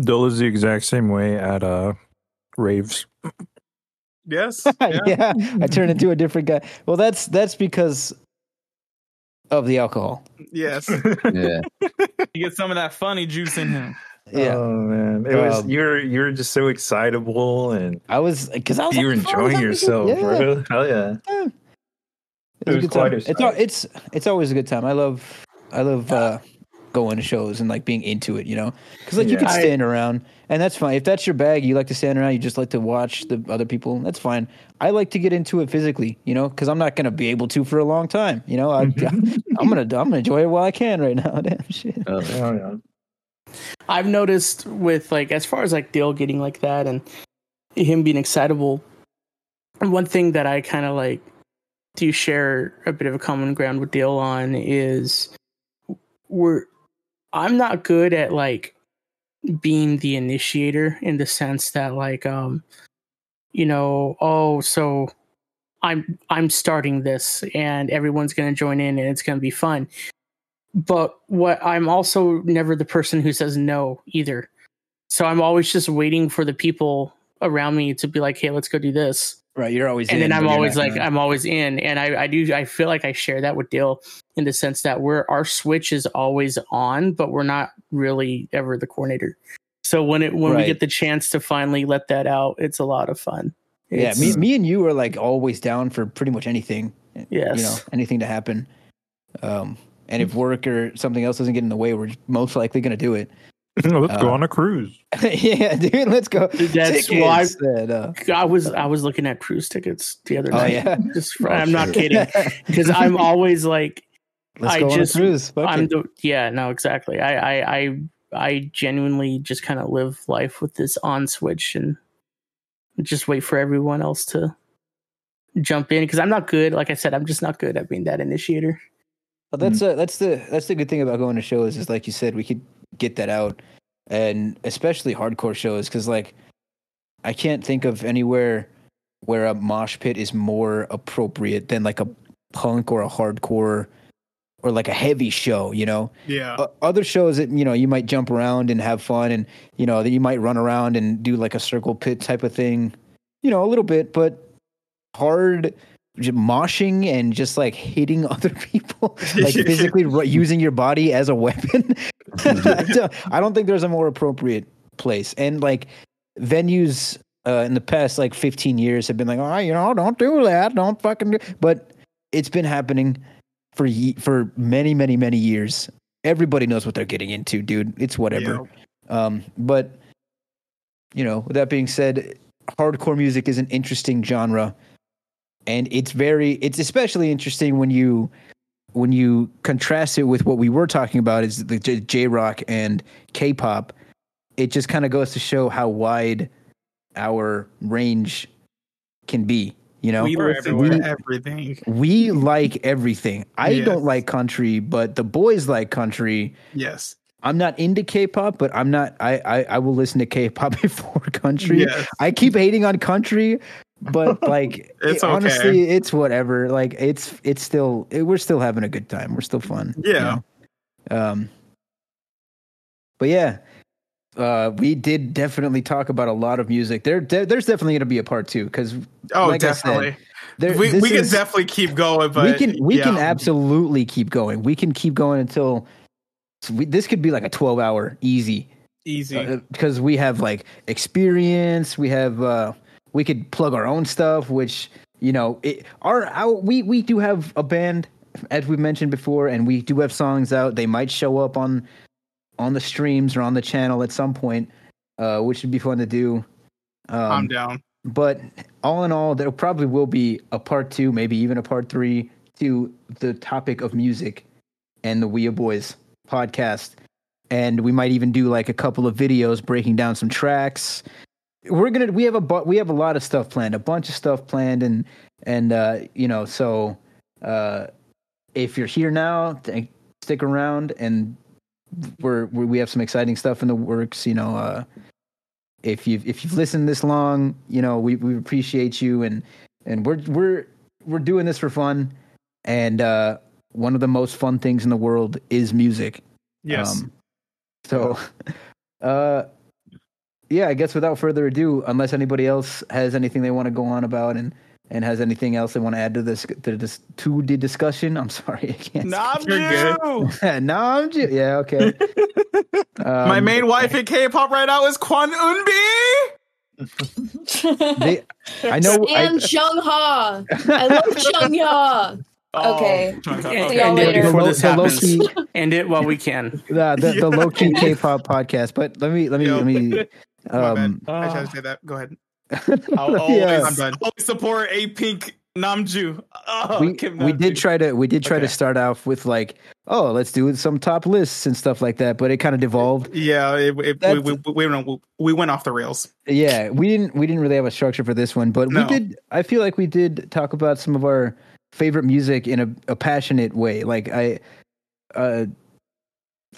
Dill is the exact same way at uh raves. Yes. yeah. I turned into a different guy. Well, that's that's because of the alcohol. Yes. Yeah. You get some of that funny juice in him. Yeah, Oh man, it was Um, you're you're just so excitable and I was because I was you're like, "Fuck, was enjoying yourself, good-" Yeah. bro. Hell yeah. It It was a was quite It's it's it's always a good time. I love I love uh, going to shows and like being into it. You know, because like you Yeah. can I- stand around and that's fine. If that's your bag, you like to stand around. You just like to watch the other people. That's fine. I like to get into it physically. You know, because I'm not gonna be able to for a long time. You know, I, mm-hmm. I'm gonna I'm gonna enjoy it while I can right now. Damn shit. Oh, Oh yeah. I've noticed with like as far as like Dale getting like that and him being excitable. One thing that I kind of like do share a bit of a common ground with Dale on is we're I'm not good at like being the initiator in the sense that like um you know oh so I'm I'm starting this and everyone's going to join in and it's going to be fun. But what I'm also never the person who says no either. So I'm always just waiting for the people around me to be like, "Hey, let's go do this." Right, you're always in. and in, then I'm always like, gonna- I'm always in, and I, I do, I feel like I share that with Dale in the sense that we're our switch is always on, but we're not really ever the coordinator. So when it when we get the chance to finally let that out, it's a lot of fun. yeah, me, me and you are like always down for pretty much anything. yes, you know anything to happen um and if work or something else doesn't get in the way we're most likely going to do it Let's go Uh, on a cruise. yeah dude let's go That's Tickets why- that, uh, I was I was looking at cruise tickets the other night. oh night. yeah Just for, Oh, I'm not kidding because I'm always like let's I go just- on a cruise Fuck I'm it. the yeah no exactly I I I, I genuinely just kind of live life with this on switch and just wait for everyone else to jump in because I'm not good like I said I'm just not good at being that initiator. But that's uh, that's the that's the good thing about going to shows is like you said we could get that out and especially hardcore shows because like I can't think of anywhere where a mosh pit is more appropriate than like a punk or a hardcore or like a heavy show you know Yeah. uh, other shows that you know you might jump around and have fun and you know that you might run around and do like a circle pit type of thing you know a little bit but hard moshing and just like hitting other people like physically using your body as a weapon. I, don't, I don't think there's a more appropriate place. And like venues uh, in the past like 15 years have been like oh you know don't do that. Don't fucking do but it's been happening for ye- for many many many years. Everybody knows what they're getting into dude. It's whatever. Um but you know with that being said hardcore music is an interesting genre and it's very it's especially interesting when you when you contrast it with what we were talking about is the J rock and K-pop it just kind of goes to show how wide our range can be you know we We're listen everywhere. to everything. we like everything. I Yes. don't like country, but the boys like country. Yes. I'm not into K-pop, but I'm not. I I, I will listen to K-pop before country. Yes. I keep hating on country, but like It's it- honestly, it's whatever. Like it's it's still it, we're still having a good time. We're still fun. you Yeah. know? Um. But yeah, uh, we did definitely talk about a lot of music. There, there there's definitely going to be a part two because Oh, Like I said, definitely. there we we can is- definitely keep going, but we can we can absolutely keep going. We can keep going until we, this could be like a 12 hour easy easy. because we have like experience. We have uh we could plug our own stuff, which you know it, our, our we we do have a band as we mentioned before, and we do have songs out. They might show up on on the streams or on the channel at some point, uh, which would be fun to do. Um, I'm down. but all in all, there probably will be a part two, maybe even a part three to the topic of music and the Wea Boys podcast. And we might even do like a couple of videos breaking down some tracks. We're gonna we have a bu- we have a lot of stuff planned, a bunch of stuff planned, and and uh, you know so uh, if you're here now, th- stick around, and we're, we we have some exciting stuff in the works. You know, uh, if you've if you've listened this long, you know we, we appreciate you and and we're we're we're doing this for fun, and uh, one of the most fun things in the world is music. Yes. Um, so, uh, yeah, I guess without further ado, unless anybody else has anything they want to go on about and and has anything else they want to add to this to this to the discussion, I'm sorry, I can't. You're good. no, I'm just yeah okay. My Um, main wife in K-pop right now is Kwon Eunbi. They, I know. I, and Jung Ha. I love Jung Ha. Okay. And, See y'all it later. before this low- the happens. low-key- End it while we can. the the, the low key K-pop podcast. But let me let me Yo. let me. My bad. Um, I tried to say that. Go ahead. I'll always, Yeah. I'm always support a pink Namjoo. Oh, we, Kim we did try to we did try to start off with like oh let's do some top lists and stuff like that but it kind of devolved Yeah, it, it, we, we, we, went, we went off the rails. yeah we didn't we didn't really have a structure for this one but No. we did i feel like we did talk about some of our favorite music in a, a passionate way like i uh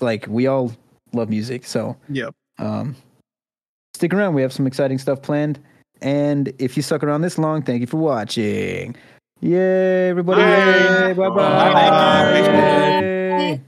like we all love music so Yep. um stick around we have some exciting stuff planned and if you stuck around this long thank you for watching Yay, everybody. Bye. Bye Bye. bye. Bye.